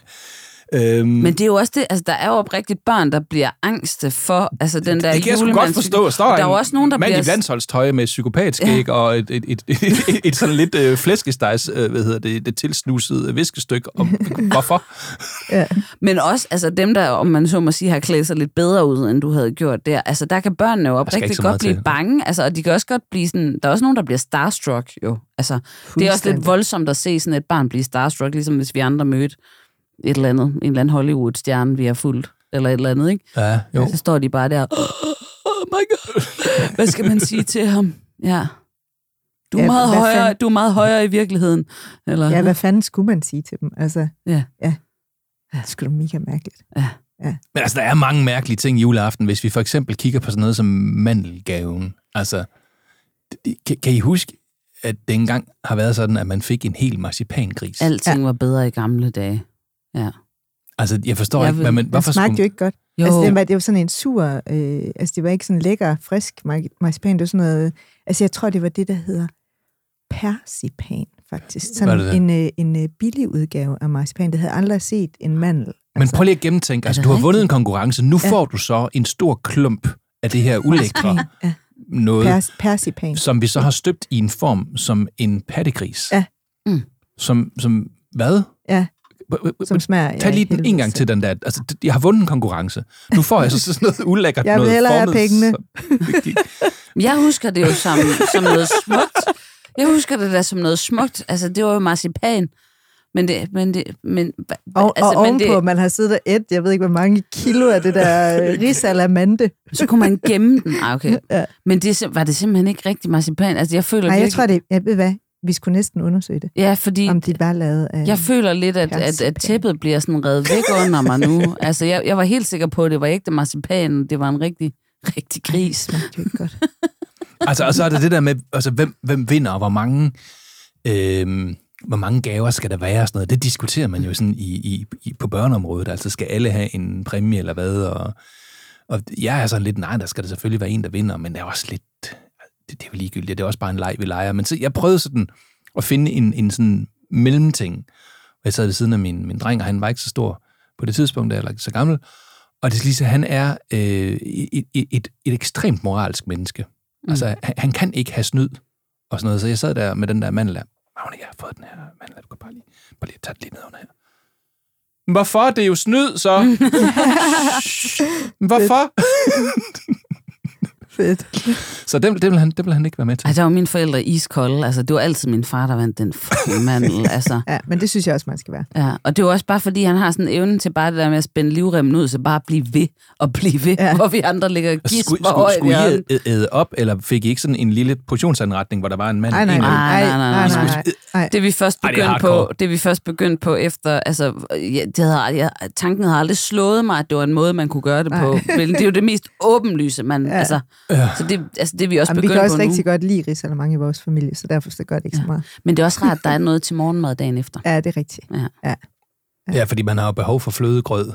Øhm, Men det er jo også det, altså der er jo oprigtigt børn, der bliver angste for altså den der det kan jeg sgu godt forstå. Står der er jo også nogen, der mand bliver... i landsholdstøj med psykopatskæg ja. og et, et, et, et, et, et sådan lidt øh, flæskestegs, øh, hvad hedder det, det tilsnusede viskestykke. Og, hvorfor? Ja. Men også altså dem, der, om man så må sige, har klædt sig lidt bedre ud, end du havde gjort der. Altså der kan børnene jo Der oprigtigt godt blive til. bange. Altså, og de kan også godt blive sådan... Der er også nogen, der bliver starstruck jo. Altså, det er også lidt voldsomt at se sådan et barn blive starstruck, ligesom hvis vi andre mødte et eller andet, en eller anden Hollywood-stjerne, vi har fulgt, eller et eller andet, ikke? Ja, jo. Så står de bare der, oh my god, hvad skal man sige til ham? Ja. Du er, Ja, meget højere, fanden- du er meget højere i virkeligheden. Eller, Ja, hvad fanden skulle man sige til dem? Altså, Ja. ja. Det skulle da mega mærkeligt. Men altså, der er mange mærkelige ting juleaften, hvis vi for eksempel kigger på sådan noget som mandelgaven. Altså, kan, kan I huske, at det engang har været sådan, at man fik en hel marcipangris? Alting var bedre i gamle dage. Ja. Altså, jeg forstår Jeg ikke, man... Den Hvorfor smagte skulle, jo ikke godt. Jo. Altså, det var, det var sådan en sur... Øh, altså, det var ikke sådan lækker, frisk mar- marcipan. Det var sådan noget... Altså, jeg tror, det var det, der hedder persipan, faktisk. Sådan det en, øh, en øh, billig udgave af marcipan. Det havde jeg aldrig set en mandel. Men prøv lige at gennemtænke. Altså, du har vundet en konkurrence. Nu Ja. får du så en stor klump af det her ulækre Ja, noget, pers, persipan. som vi så har støbt i en form som en pattegris. Ja. Mm. Som, som hvad? Ja, Som smager... Tag lige den en gang til den der. Altså, jeg har vundet en konkurrence. Nu får jeg så sådan noget ulækkert Jeg vil noget hellere have formet pengene. Men Jeg husker det jo som, som noget smukt. Jeg husker det der som noget smukt. Altså, det var jo marcipan. Men det... Men det men, Og, altså, og men ovenpå, det, man har siddet og et, jeg ved ikke, hvor mange kilo af det der øh, risalamande. så kunne man gemme den. Ah, okay. Ja. Men det, var det simpelthen ikke rigtig marcipan? Altså, jeg føler Nej, jeg virkelig- tror det... Jeg ved hvad? Vi skulle næsten undersøge det. Ja, fordi Om de bare lavede af... jeg føler lidt, at, at, at tæppet bliver sådan revet væk under mig nu. Altså, jeg, jeg var helt sikker på, at det var ægte marcipan. Det var en rigtig, rigtig Det gris. smagte jo ikke godt. Altså, og så er det det der med, altså, hvem, hvem vinder, og hvor mange, øhm, hvor mange gaver skal der være, og sådan noget. Det diskuterer man jo sådan i, i, i, på børneområdet. Altså, skal alle have en præmie, eller hvad? Og, og jeg er sådan lidt, nej, der skal der selvfølgelig være en, der vinder, men det er også lidt, det, det er jo ligegyldigt, det er også bare en leg, vi leger. Men så jeg prøvede sådan at finde en, en sådan mellemting, jeg sad ved siden af min, min dreng, og han var ikke så stor på det tidspunkt, eller ikke så gammel, og det lige sige, at han er øh, et, et, et, et ekstremt moralsk menneske. Mm. Altså, han, han kan ikke have snyd og sådan noget. Så jeg sad der med den der mandel der. Magne, jeg har fået den her mandel. Du kan bare lige, bare lige tage det lige ned under her. "Men Hvorfor? Det er jo snyd, så. "Men Hvorfor? Fedt. så det, det, vil han, det vil han ikke være med til. Altså, der var mine forældre iskolde. Altså, det var altid min far, der vandt den fucking mandel. Altså, Ja, men det synes jeg også, man skal være. ja. Og det var også bare, fordi han har sådan en evne til bare det der med at spænde livremmen ud, så bare blive ved og blive ved, Ja. hvor vi andre ligger og Skulle, gisper skulle, højt i skulle I æde- op, eller fik I ikke sådan en lille portionsanretning, hvor der var en mand? Nej, nej, en nej. Nej, nej, nej, nej. Det er vi først Ej, det er på, det er vi først begyndt på efter, altså, ja, det havde, jeg, tanken havde aldrig slået mig, at det var en måde, man kunne gøre det på. Men det er jo det mest åbenlyse, man, ja. altså, Ja. så det, altså, det er vi også Jamen, vi begyndt kan også på nu. rigtig godt lide risalemang i vores familie, så derfor så gør det ikke ja. så meget. Men det er også rart, at der er noget til morgenmad dagen efter. Ja, det er rigtigt. Ja. Ja, fordi man har jo behov for flødegrød,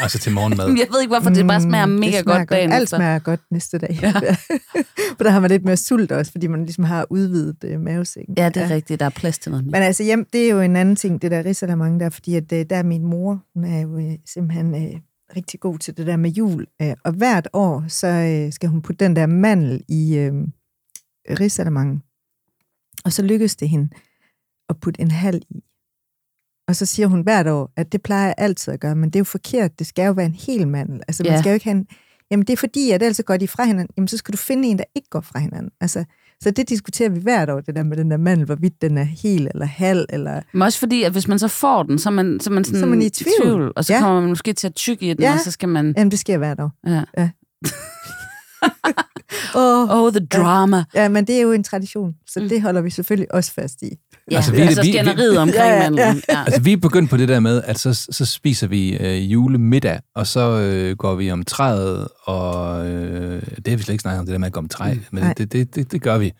altså til morgenmad. Jeg ved ikke, hvorfor det bare smager Mm, mega smager godt dagen Alt efter. smager godt næste dag. Ja. For der har man lidt mere sult også, fordi man ligesom har udvidet øh, mavesækken. Ja, det er ja. rigtigt. Der er plads til noget mere. Men altså, hjem, det er jo en anden ting, det der risalemang der, fordi at, øh, der er min mor, hun er jo øh, simpelthen øh, rigtig god til det der med jul. Øh, og hvert år, så øh, skal hun putte den der mandel i øh, risalemangen. Og så lykkes det hende at putte en halv i. Og så siger hun hvert år, at det plejer jeg altid at gøre, men det er jo forkert. Det skal jo være en hel mandel. Altså, man Ja. skal jo ikke have en... Jamen, det er fordi, at ellers går de fra hinanden. Jamen, så skal du finde en, der ikke går fra hinanden. Altså, så det diskuterer vi hvert år, det der med den der mandel, hvorvidt den er hel eller halv, eller... Men også fordi, at hvis man så får den, så er man, så er man, sådan Så er man i tvivl. og så Ja. kommer man måske til at tykke i den, Ja. og så skal man... Jamen, det sker hvert år. Ja. Ja. Oh, oh, the drama. Ja, men det er jo en tradition, så mm. det holder vi selvfølgelig også fast i. Ja, altså, vi, altså skænderiet omkring ja, ja, ja. ja. Altså, vi er begyndt på det der med, at så, så spiser vi øh, julemiddag, og så øh, går vi om træet, og øh, det har vi slet ikke snakket om, det der med at gå om træ, mm. men det, det, det, det gør vi.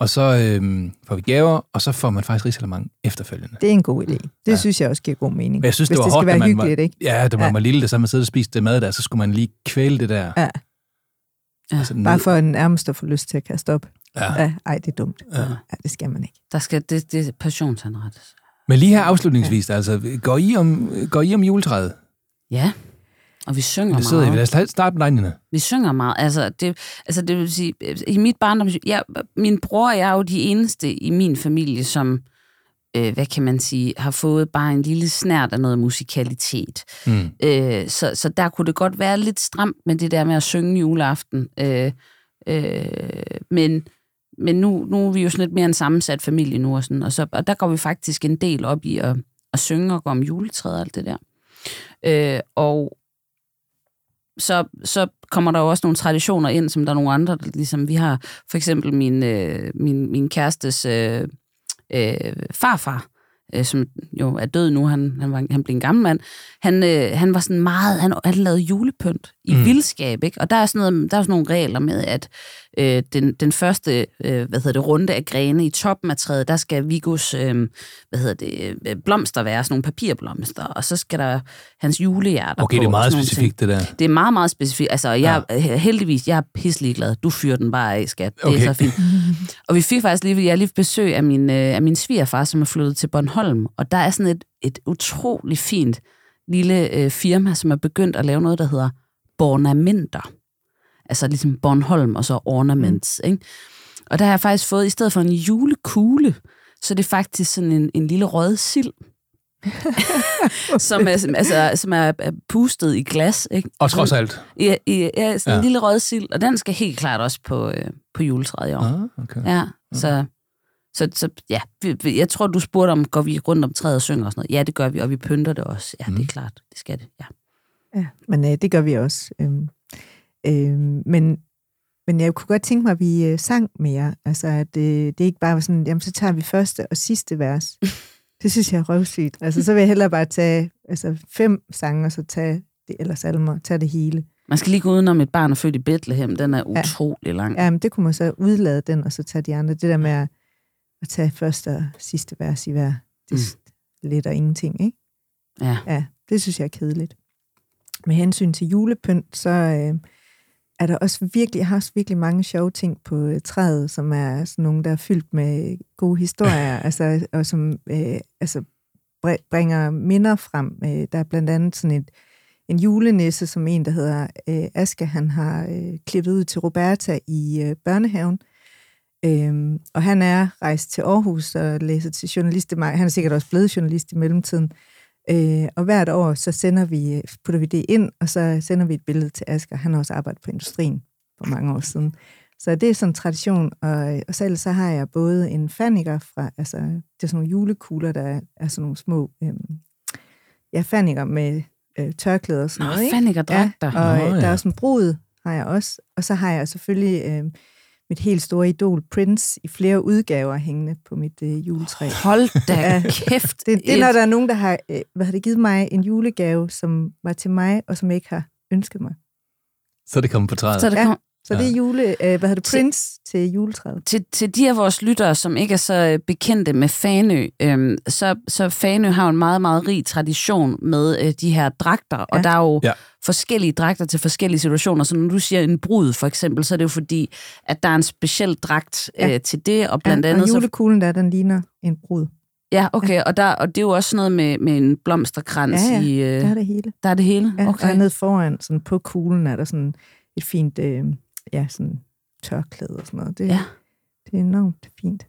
Og så øh, får vi gaver, og så får man faktisk risalemang efterfølgende. Det er en god idé. Det ja. synes jeg også giver god mening. Men jeg synes, det var det hårdt, være man hyggeligt, var, ikke? Ja, da man Ja. var lille, da så man sidder og spiste det mad der, så skulle man lige kvæle det der. Ja. Ja. Altså, Bare for nærmest at få lyst til at kaste op. Ja. ja ej, det er dumt. Ja. Ja, det skal man ikke. Der skal, det, det er passionsanret. Men lige her afslutningsvis, altså, går I om, går I om juletræet? Ja, og vi synger Det sidder I. meget. Lad os starte med dig, Vi synger meget. Altså det, altså det vil sige, i mit barndom, jeg, min bror og jeg er jo de eneste i min familie, som, øh, hvad kan man sige, har fået bare en lille snært af noget musikalitet. Mm. Øh, så, så der kunne det godt være lidt stramt med det der med at synge juleaften. Øh, øh, men men nu, nu er vi jo sådan lidt mere en sammensat familie nu, og, sådan, og, så, og der går vi faktisk en del op i at, at synge og gå om juletræet og alt det der. Øh, og så, så kommer der jo også nogle traditioner ind, som der er nogle andre, der ligesom vi har. For eksempel min, øh, min, min kærestes øh, øh, farfar, øh, som jo er død nu, han, han, var, han blev en gammel mand, han, øh, han var sådan meget, han, han lavede julepynt i Mm. vildskab, ikke? Og der er, sådan noget, der er sådan nogle regler med, at øh, den, den første øh, hvad hedder det, runde af grene i toppen af træet, der skal Vigos øh, hvad hedder det, øh, blomster være, sådan nogle papirblomster, og så skal der hans julehjerter Okay, på, det er meget specifikt, det der. det er meget, meget specifikt. Altså, jeg, ja. heldigvis, jeg er pisselig glad. Du fyrer den bare af, skat. Det Okay. er så fint. Og vi fik faktisk lige, jeg lige besøg af min, øh, af min svigerfar, som er flyttet til Bornholm. Og der er sådan et, et utrolig fint lille øh, firma, som er begyndt at lave noget, der hedder Bornamenter. Altså ligesom Bornholm og så ornaments. Mm. Ikke? Og der har jeg faktisk fået, i stedet for en julekugle, så er det faktisk sådan en, en lille rød sild, som, er, altså, som er, er pustet i glas. Ikke? Og trods alt. Ja, ja, ja sådan Ja. en lille rød sild, og den skal helt klart også på, øh, på juletræet i år. Ah, okay. Ja, så, så, så ja, jeg tror, du spurgte om, går vi rundt om træet og synger og sådan noget. Ja, det gør vi, og vi pynter det også. Ja, mm. det er klart, det skal det, ja. Ja, men øh, det gør vi også. Øhm, øhm, men, men jeg kunne godt tænke mig, at vi øh, sang mere. Altså, at øh, det ikke bare var sådan, jamen så tager vi første og sidste vers. det synes jeg er røvsygt. Altså, så vil jeg hellere bare tage altså, fem sange, og så tage det, eller salmer, tage det hele. Man skal lige gå udenom et barn er født i Bethlehem, den er utrolig lang. Ja, men det kunne man så udlade den, og så tage de andre. Det der med at, at tage første og sidste vers i hver, det er mm. lidt og ingenting, ikke? Ja. Ja, det synes jeg er kedeligt. Med hensyn til julepynt, så øh, er der også virkelig, jeg har også virkelig mange sjove ting på øh, træet, som er sådan nogle, der er fyldt med gode historier, altså, og som øh, altså, br- bringer minder frem. Øh, der er blandt andet sådan et, en julenisse, som en, der hedder øh, Aske, han har øh, klippet ud til Roberta i øh, børnehaven. Øhm, og han er rejst til Aarhus og læser til journalist. Han er sikkert også blevet journalist i mellemtiden. Øh, og hvert år, så sender vi, putter vi det ind, og så sender vi et billede til Asger. Han har også arbejdet på industrien for mange år siden. Så det er sådan en tradition, og, og selv så har jeg både en faniker fra, altså det er sådan nogle julekugler, der er, er sådan nogle små, øhm, ja, faniker med øh, tørklæder og sådan Nå, noget. fanikerdragter. Ja, og Nå, øh, der er også en brud, har jeg også. Og så har jeg selvfølgelig øh, mit helt store idol Prince i flere udgaver hængende på mit øh, juletræ. Hold da kæft. Det, det er, når der er nogen, der har øh, hvad har det givet mig en julegave, som var til mig, og som jeg ikke har ønsket mig. Så er det kommet på træet. Så er det Ja, kom- så det er jule, øh, hvad hedder det, Til- Prince til juletræet. til, til de af vores lyttere, som ikke er så øh, bekendte med Fanø, øhm, så, så Fanø har jo en meget, meget rig tradition med øh, de her dragter, ja. og der er jo Ja. ja. forskellige dragter til forskellige situationer. Så når du siger en brud, for eksempel, så er det jo fordi, at der er en speciel dragt Ja. øh, til det, og blandt ja, andet... og så, julekuglen der, den ligner en brud. ja, okay, og, der, og det er jo også noget med, med en blomsterkrans Ja, ja, i... Øh, der er det hele. Der er det hele? Ja, okay. og ned foran, sådan på kuglen, er der sådan et fint, øh, ja, sådan tørklæde og sådan noget. Det, Ja. det er enormt fint.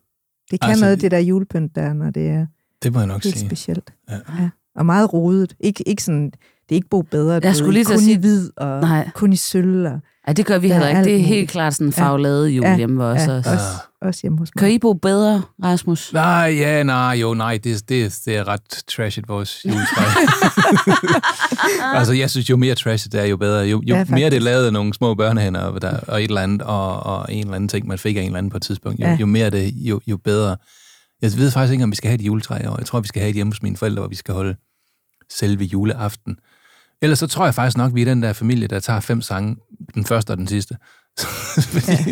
Det kan Altså, noget, det der julepynt der, når det er Det må jeg nok helt sige. specielt. Ja. Ja. Og meget rodet. Ikke, ikke sådan, det er ikke bo bedre. Jeg skulle lige kun at i sige- hvid og Nej. kun i sølv. Og, Ja, det gør vi heller er ikke. Det er helt klart sådan en Ja. faglade jul Ja, hjemme hos ja, os. også, også hjemme hos mig. Kan I bo bedre, Rasmus? Nej, ja, nej, jo, nej, det, det, det er ret trashet, vores juletræ. altså, jeg synes, jo mere trashet det er, jo bedre. Jo, jo Ja, ja, mere det er lavet af nogle små børnehænder og, der, og et eller andet, og, og en eller anden ting, man fik af en eller anden på et tidspunkt, jo, Ja. ja. jo mere det, jo, jo bedre. Jeg ved faktisk ikke, om vi skal have et juletræ i år. Jeg tror, vi skal have et hjemme hos mine forældre, hvor vi skal holde selve juleaften. Ellers så tror jeg faktisk nok, vi er den der familie, der tager fem sange, den første og den sidste. Fordi,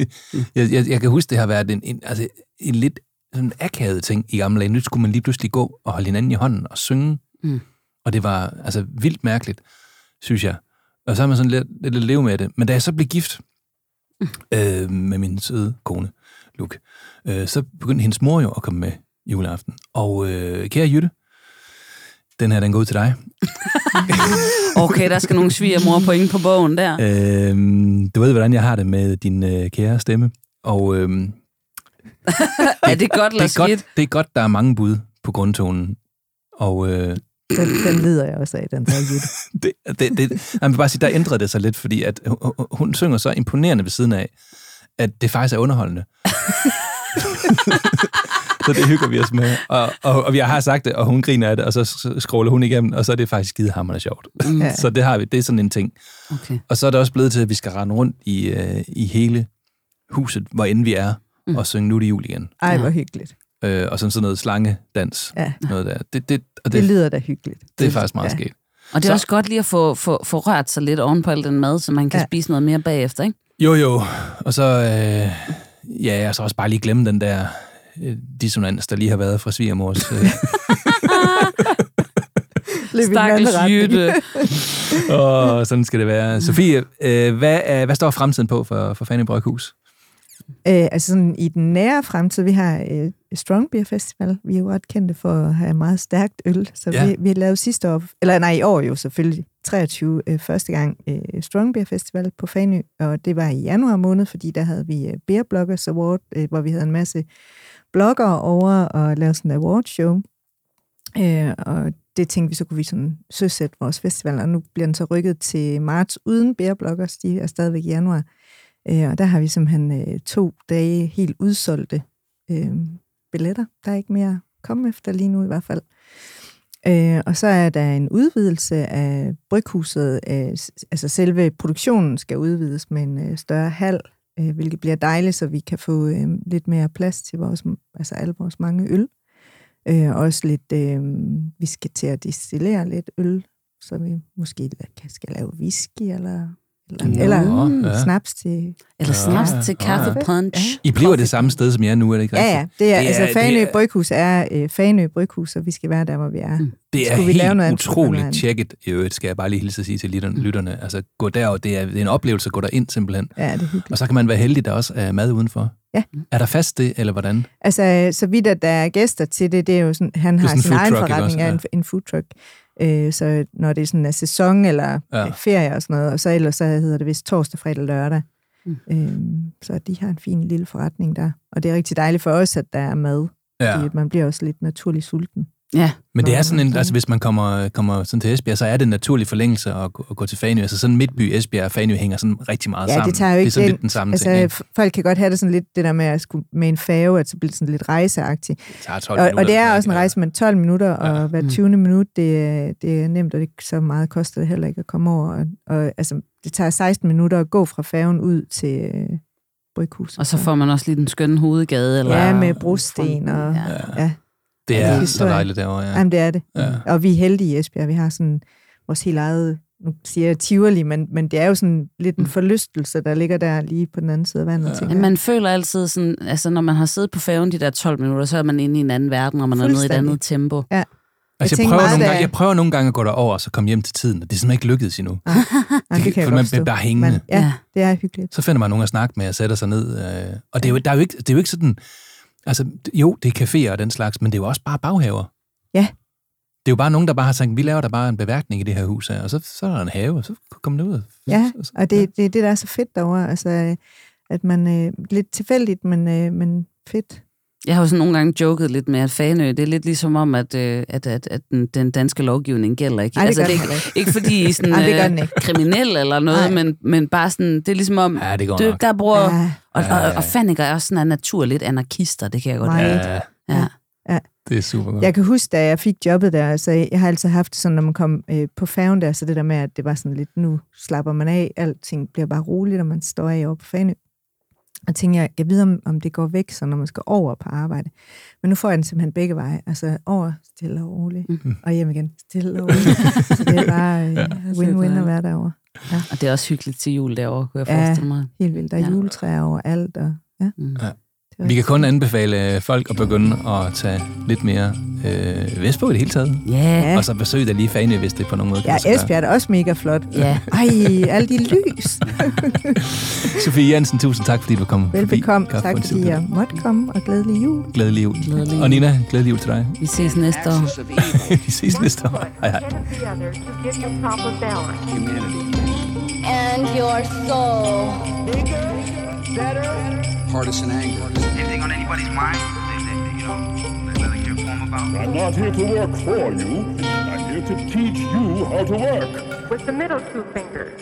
jeg, jeg, jeg kan huske, det har været en, en, altså, en lidt sådan akavet ting i gamle dage. Nu skulle man lige pludselig gå og holde hinanden i hånden og synge. Mm. Og det var altså vildt mærkeligt, synes jeg. Og så har man sådan lidt, lidt at leve med det. Men da jeg så blev gift øh, med min søde kone, Luke, øh, så begyndte hendes mor jo at komme med juleaften. Og øh, kære Jytte, den her, den går ud til dig. Okay, der skal nogle svigermor point på bogen der. Øh, du ved, hvordan jeg har det med din øh, kære stemme. Og øh, Er det godt eller det, er godt, skidt? det er godt, der er mange bud på grundtonen. Og øh, Den, den lider jeg også af, den der Jytte. det, det, det, jeg vil bare sige, der ændrede det sig lidt, fordi at hun, hun- hun synger så imponerende ved siden af, at det faktisk er underholdende. Så det hygger vi os med. Og, og, og vi har sagt det, og hun griner af det, og så scroller hun igennem, og så er det faktisk skidehammerende sjovt. Mm. Ja. Så det har vi, det er sådan en ting. Okay. Og så er det også blevet til, at vi skal rende rundt i, øh, i hele huset, hvor end vi er, Mm. og synge nu er det jul igen. Ej, hvor hyggeligt. Øh, og sådan sådan noget slangedans. Ja. Noget der. Det, det, og Det det, lyder da hyggeligt. det er faktisk meget Ja. sket. Og det er Så- også godt lige at få, få, få rørt sig lidt oven på al den mad, så man kan Ja. spise noget mere bagefter, ikke? Jo, jo. Og så, øh, ja, og så også bare lige glemme den der dissonans, der lige har været fra svigermors. Øh. Stakkels. Jytte. og sådan skal det være. Sofie, øh, hvad, er, hvad står fremtiden på for, for Fanny Bryghus? Øh, altså sådan i den nære fremtid, vi har øh, Strong Beer Festival. Vi er jo ret kendte for at have meget stærkt øl, så Ja. vi, vi har lavet sidste år, eller nej, i år jo selvfølgelig, 23 øh, første gang øh, Strong Beer Festival på Fanø, og det var i januar måned, fordi der havde vi øh, Beer Bloggers Award, øh, hvor vi havde en masse bloggere over og lavede sådan en awardshow. Øh, og det tænkte vi, så kunne vi sådan søsætte vores festival, og nu bliver den så rykket til marts uden bærebloggers, Bloggers, de er stadigvæk i januar. Øh, og der har vi simpelthen øh, to dage helt udsolgte øh, billetter. Der er ikke mere at komme efter lige nu i hvert fald. Øh, og så er der en udvidelse af bryghuset. Øh, altså selve produktionen skal udvides med en øh, større hal, øh, hvilket bliver dejligt, så vi kan få øh, lidt mere plads til vores, altså alle vores mange øl. Øh, også lidt, øh, vi skal til at distillere lidt øl, så vi måske kan, skal lave whisky eller, eller, eller ja. snaps til Eller snaps Ja, til ja. kaffe punch. I bliver det samme sted, som jeg er nu, er det ikke Ja, rigtigt? ja. Det er, Det altså, er- Fanø det er- Bryghus er øh, Fanø Bryghus, og vi skal være der, hvor vi er. Mm. Det er Skulle vi lave helt noget være en- utroligt tjekket, i øvrigt, skal jeg bare lige hilse at sige til lytterne. lytterne. Altså, gå der, det er, det er en oplevelse at gå derind simpelthen. Ja, det er hyggeligt. Og så kan man være heldig, der også er mad udenfor. Ja. Er der fast det, eller hvordan? Altså, så vidt at der er gæster til det, det er jo sådan, han har sådan sin egen forretning, også? ja. en, en food truck. Øh, så når det er sådan en sæson eller Ja. ferie og sådan noget, og så ellers så hedder det vist torsdag, fredag, lørdag. Mm. Øh, så de har en fin lille forretning der. Og det er rigtig dejligt for os, at der er mad. Ja. Fordi man bliver også lidt naturligt sulten. Ja. Men det er sådan en, altså hvis man kommer, kommer sådan til Esbjerg, så er det en naturlig forlængelse at, gå- at gå til Fanø. Altså sådan Midtby, Esbjerg og Fanø hænger sådan rigtig meget Ja, sammen. det tager jo det er ikke sådan den, lidt den samme altså, ting. Ikke? folk kan godt have det sådan lidt, det der med at skulle med en færge, at så bliver det sådan lidt rejseagtigt. Det tager 12 Og, minutter, og det er også en rejse med 12 minutter, og Ja. hver Mm. 20. minut, det, er- det er nemt, og det så meget koster det heller ikke at komme over. Og, og altså, det tager 16 minutter at gå fra færgen ud til øh, Bryghuset. Og så får man også lige den skønne hovedgade. Eller Ja, med brosten og... Ja. Ja. Ja. Det Ja, er det er så dejligt derovre, ja. Jamen, det er det. Ja. Og vi er heldige i Esbjerg. Vi har sådan vores helt eget, nu siger jeg Tivoli, men, men det er jo sådan lidt en forlystelse, der ligger der lige på den anden side af vandet. Ja. Men man føler altid sådan, altså når man har siddet på færgen de der 12 minutter, så er man inde i en anden verden, og man er nede i et andet tempo. Altså, jeg, Jeg tænker prøver meget, nogle gange, jeg prøver nogle gange at gå derover og så komme hjem til tiden, og det er simpelthen ikke lykkedes endnu. Jamen, det kan jeg man bliver bare hængende. Men, ja, det er hyggeligt. Så finder man nogen at snakke med og sætter sig ned. Øh, og det er, jo, der er jo ikke, det er jo ikke sådan... Altså, jo, det er caféer og den slags, men det er jo også bare baghaver. Ja. Det er jo bare nogen, der bare har sagt, vi laver der bare en beværkning i det her hus her, og så, så er der en have, og så kommer det ud. Ja, så- og det, det er det, der er så fedt derovre. Altså, at man øh, lidt tilfældigt, men, øh, men fedt. Jeg har jo sådan nogle gange joket lidt med, at Fanø, det er lidt ligesom om, at, øh, at, at, at den, den danske lovgivning gælder ikke. Ej, det altså, det er ikke, ikke. fordi I er sådan, Ej, det øh, den ikke. kriminel eller noget, men, men bare sådan, det er ligesom om, Ja, det du, der bruger... Ja. Og, og, og Fanniker er også sådan af natur lidt anarkister, det kan jeg godt lide. Ja, Ja. det er super godt. Jeg kan huske, da jeg fik jobbet der, så jeg har altid haft det sådan, når man kom øh, på færgen der, så det der med, at det var sådan lidt, nu slapper man af, alting bliver bare roligt, og man står af over på Fanø. Og tænker jeg, jeg ved, om, om det går væk, så når man skal over på arbejde. Men nu får jeg den simpelthen begge veje. Altså over stille og roligt, mm-hmm. og hjem igen stille og roligt. så det er bare øh, win-win at være derovre. Ja. Og det er også hyggeligt til jul derovre, kunne jeg Ja, forestille mig. helt vildt. Der er Ja. juletræer overalt. Og, ja. Mm. Ja. Vi kan kun anbefale folk at begynde at tage lidt mere øh, vestpå i det hele taget. Ja. Og så besøg da lige Fanø, hvis det på nogen måde kan Ja. Esbjerg er også mega flot. Ja. Ej, alle de lys. Sofie Jensen, tusind tak, fordi du kom Velbekomme. forbi. Tak fordi jeg måtte komme, og glædelig jul. Glædelig jul. Glædelig jul. Og Nina, glædelig jul til dig. Vi ses næste år. Vi ses næste år. Hej hej. the other to get yourself a balance. And your soul. Bigger, better, partisan anger. Anything on anybody's mind? That, that, you know, that, that your poem about? I'm not here to work for you. I'm here to teach you how to work. With the middle two fingers.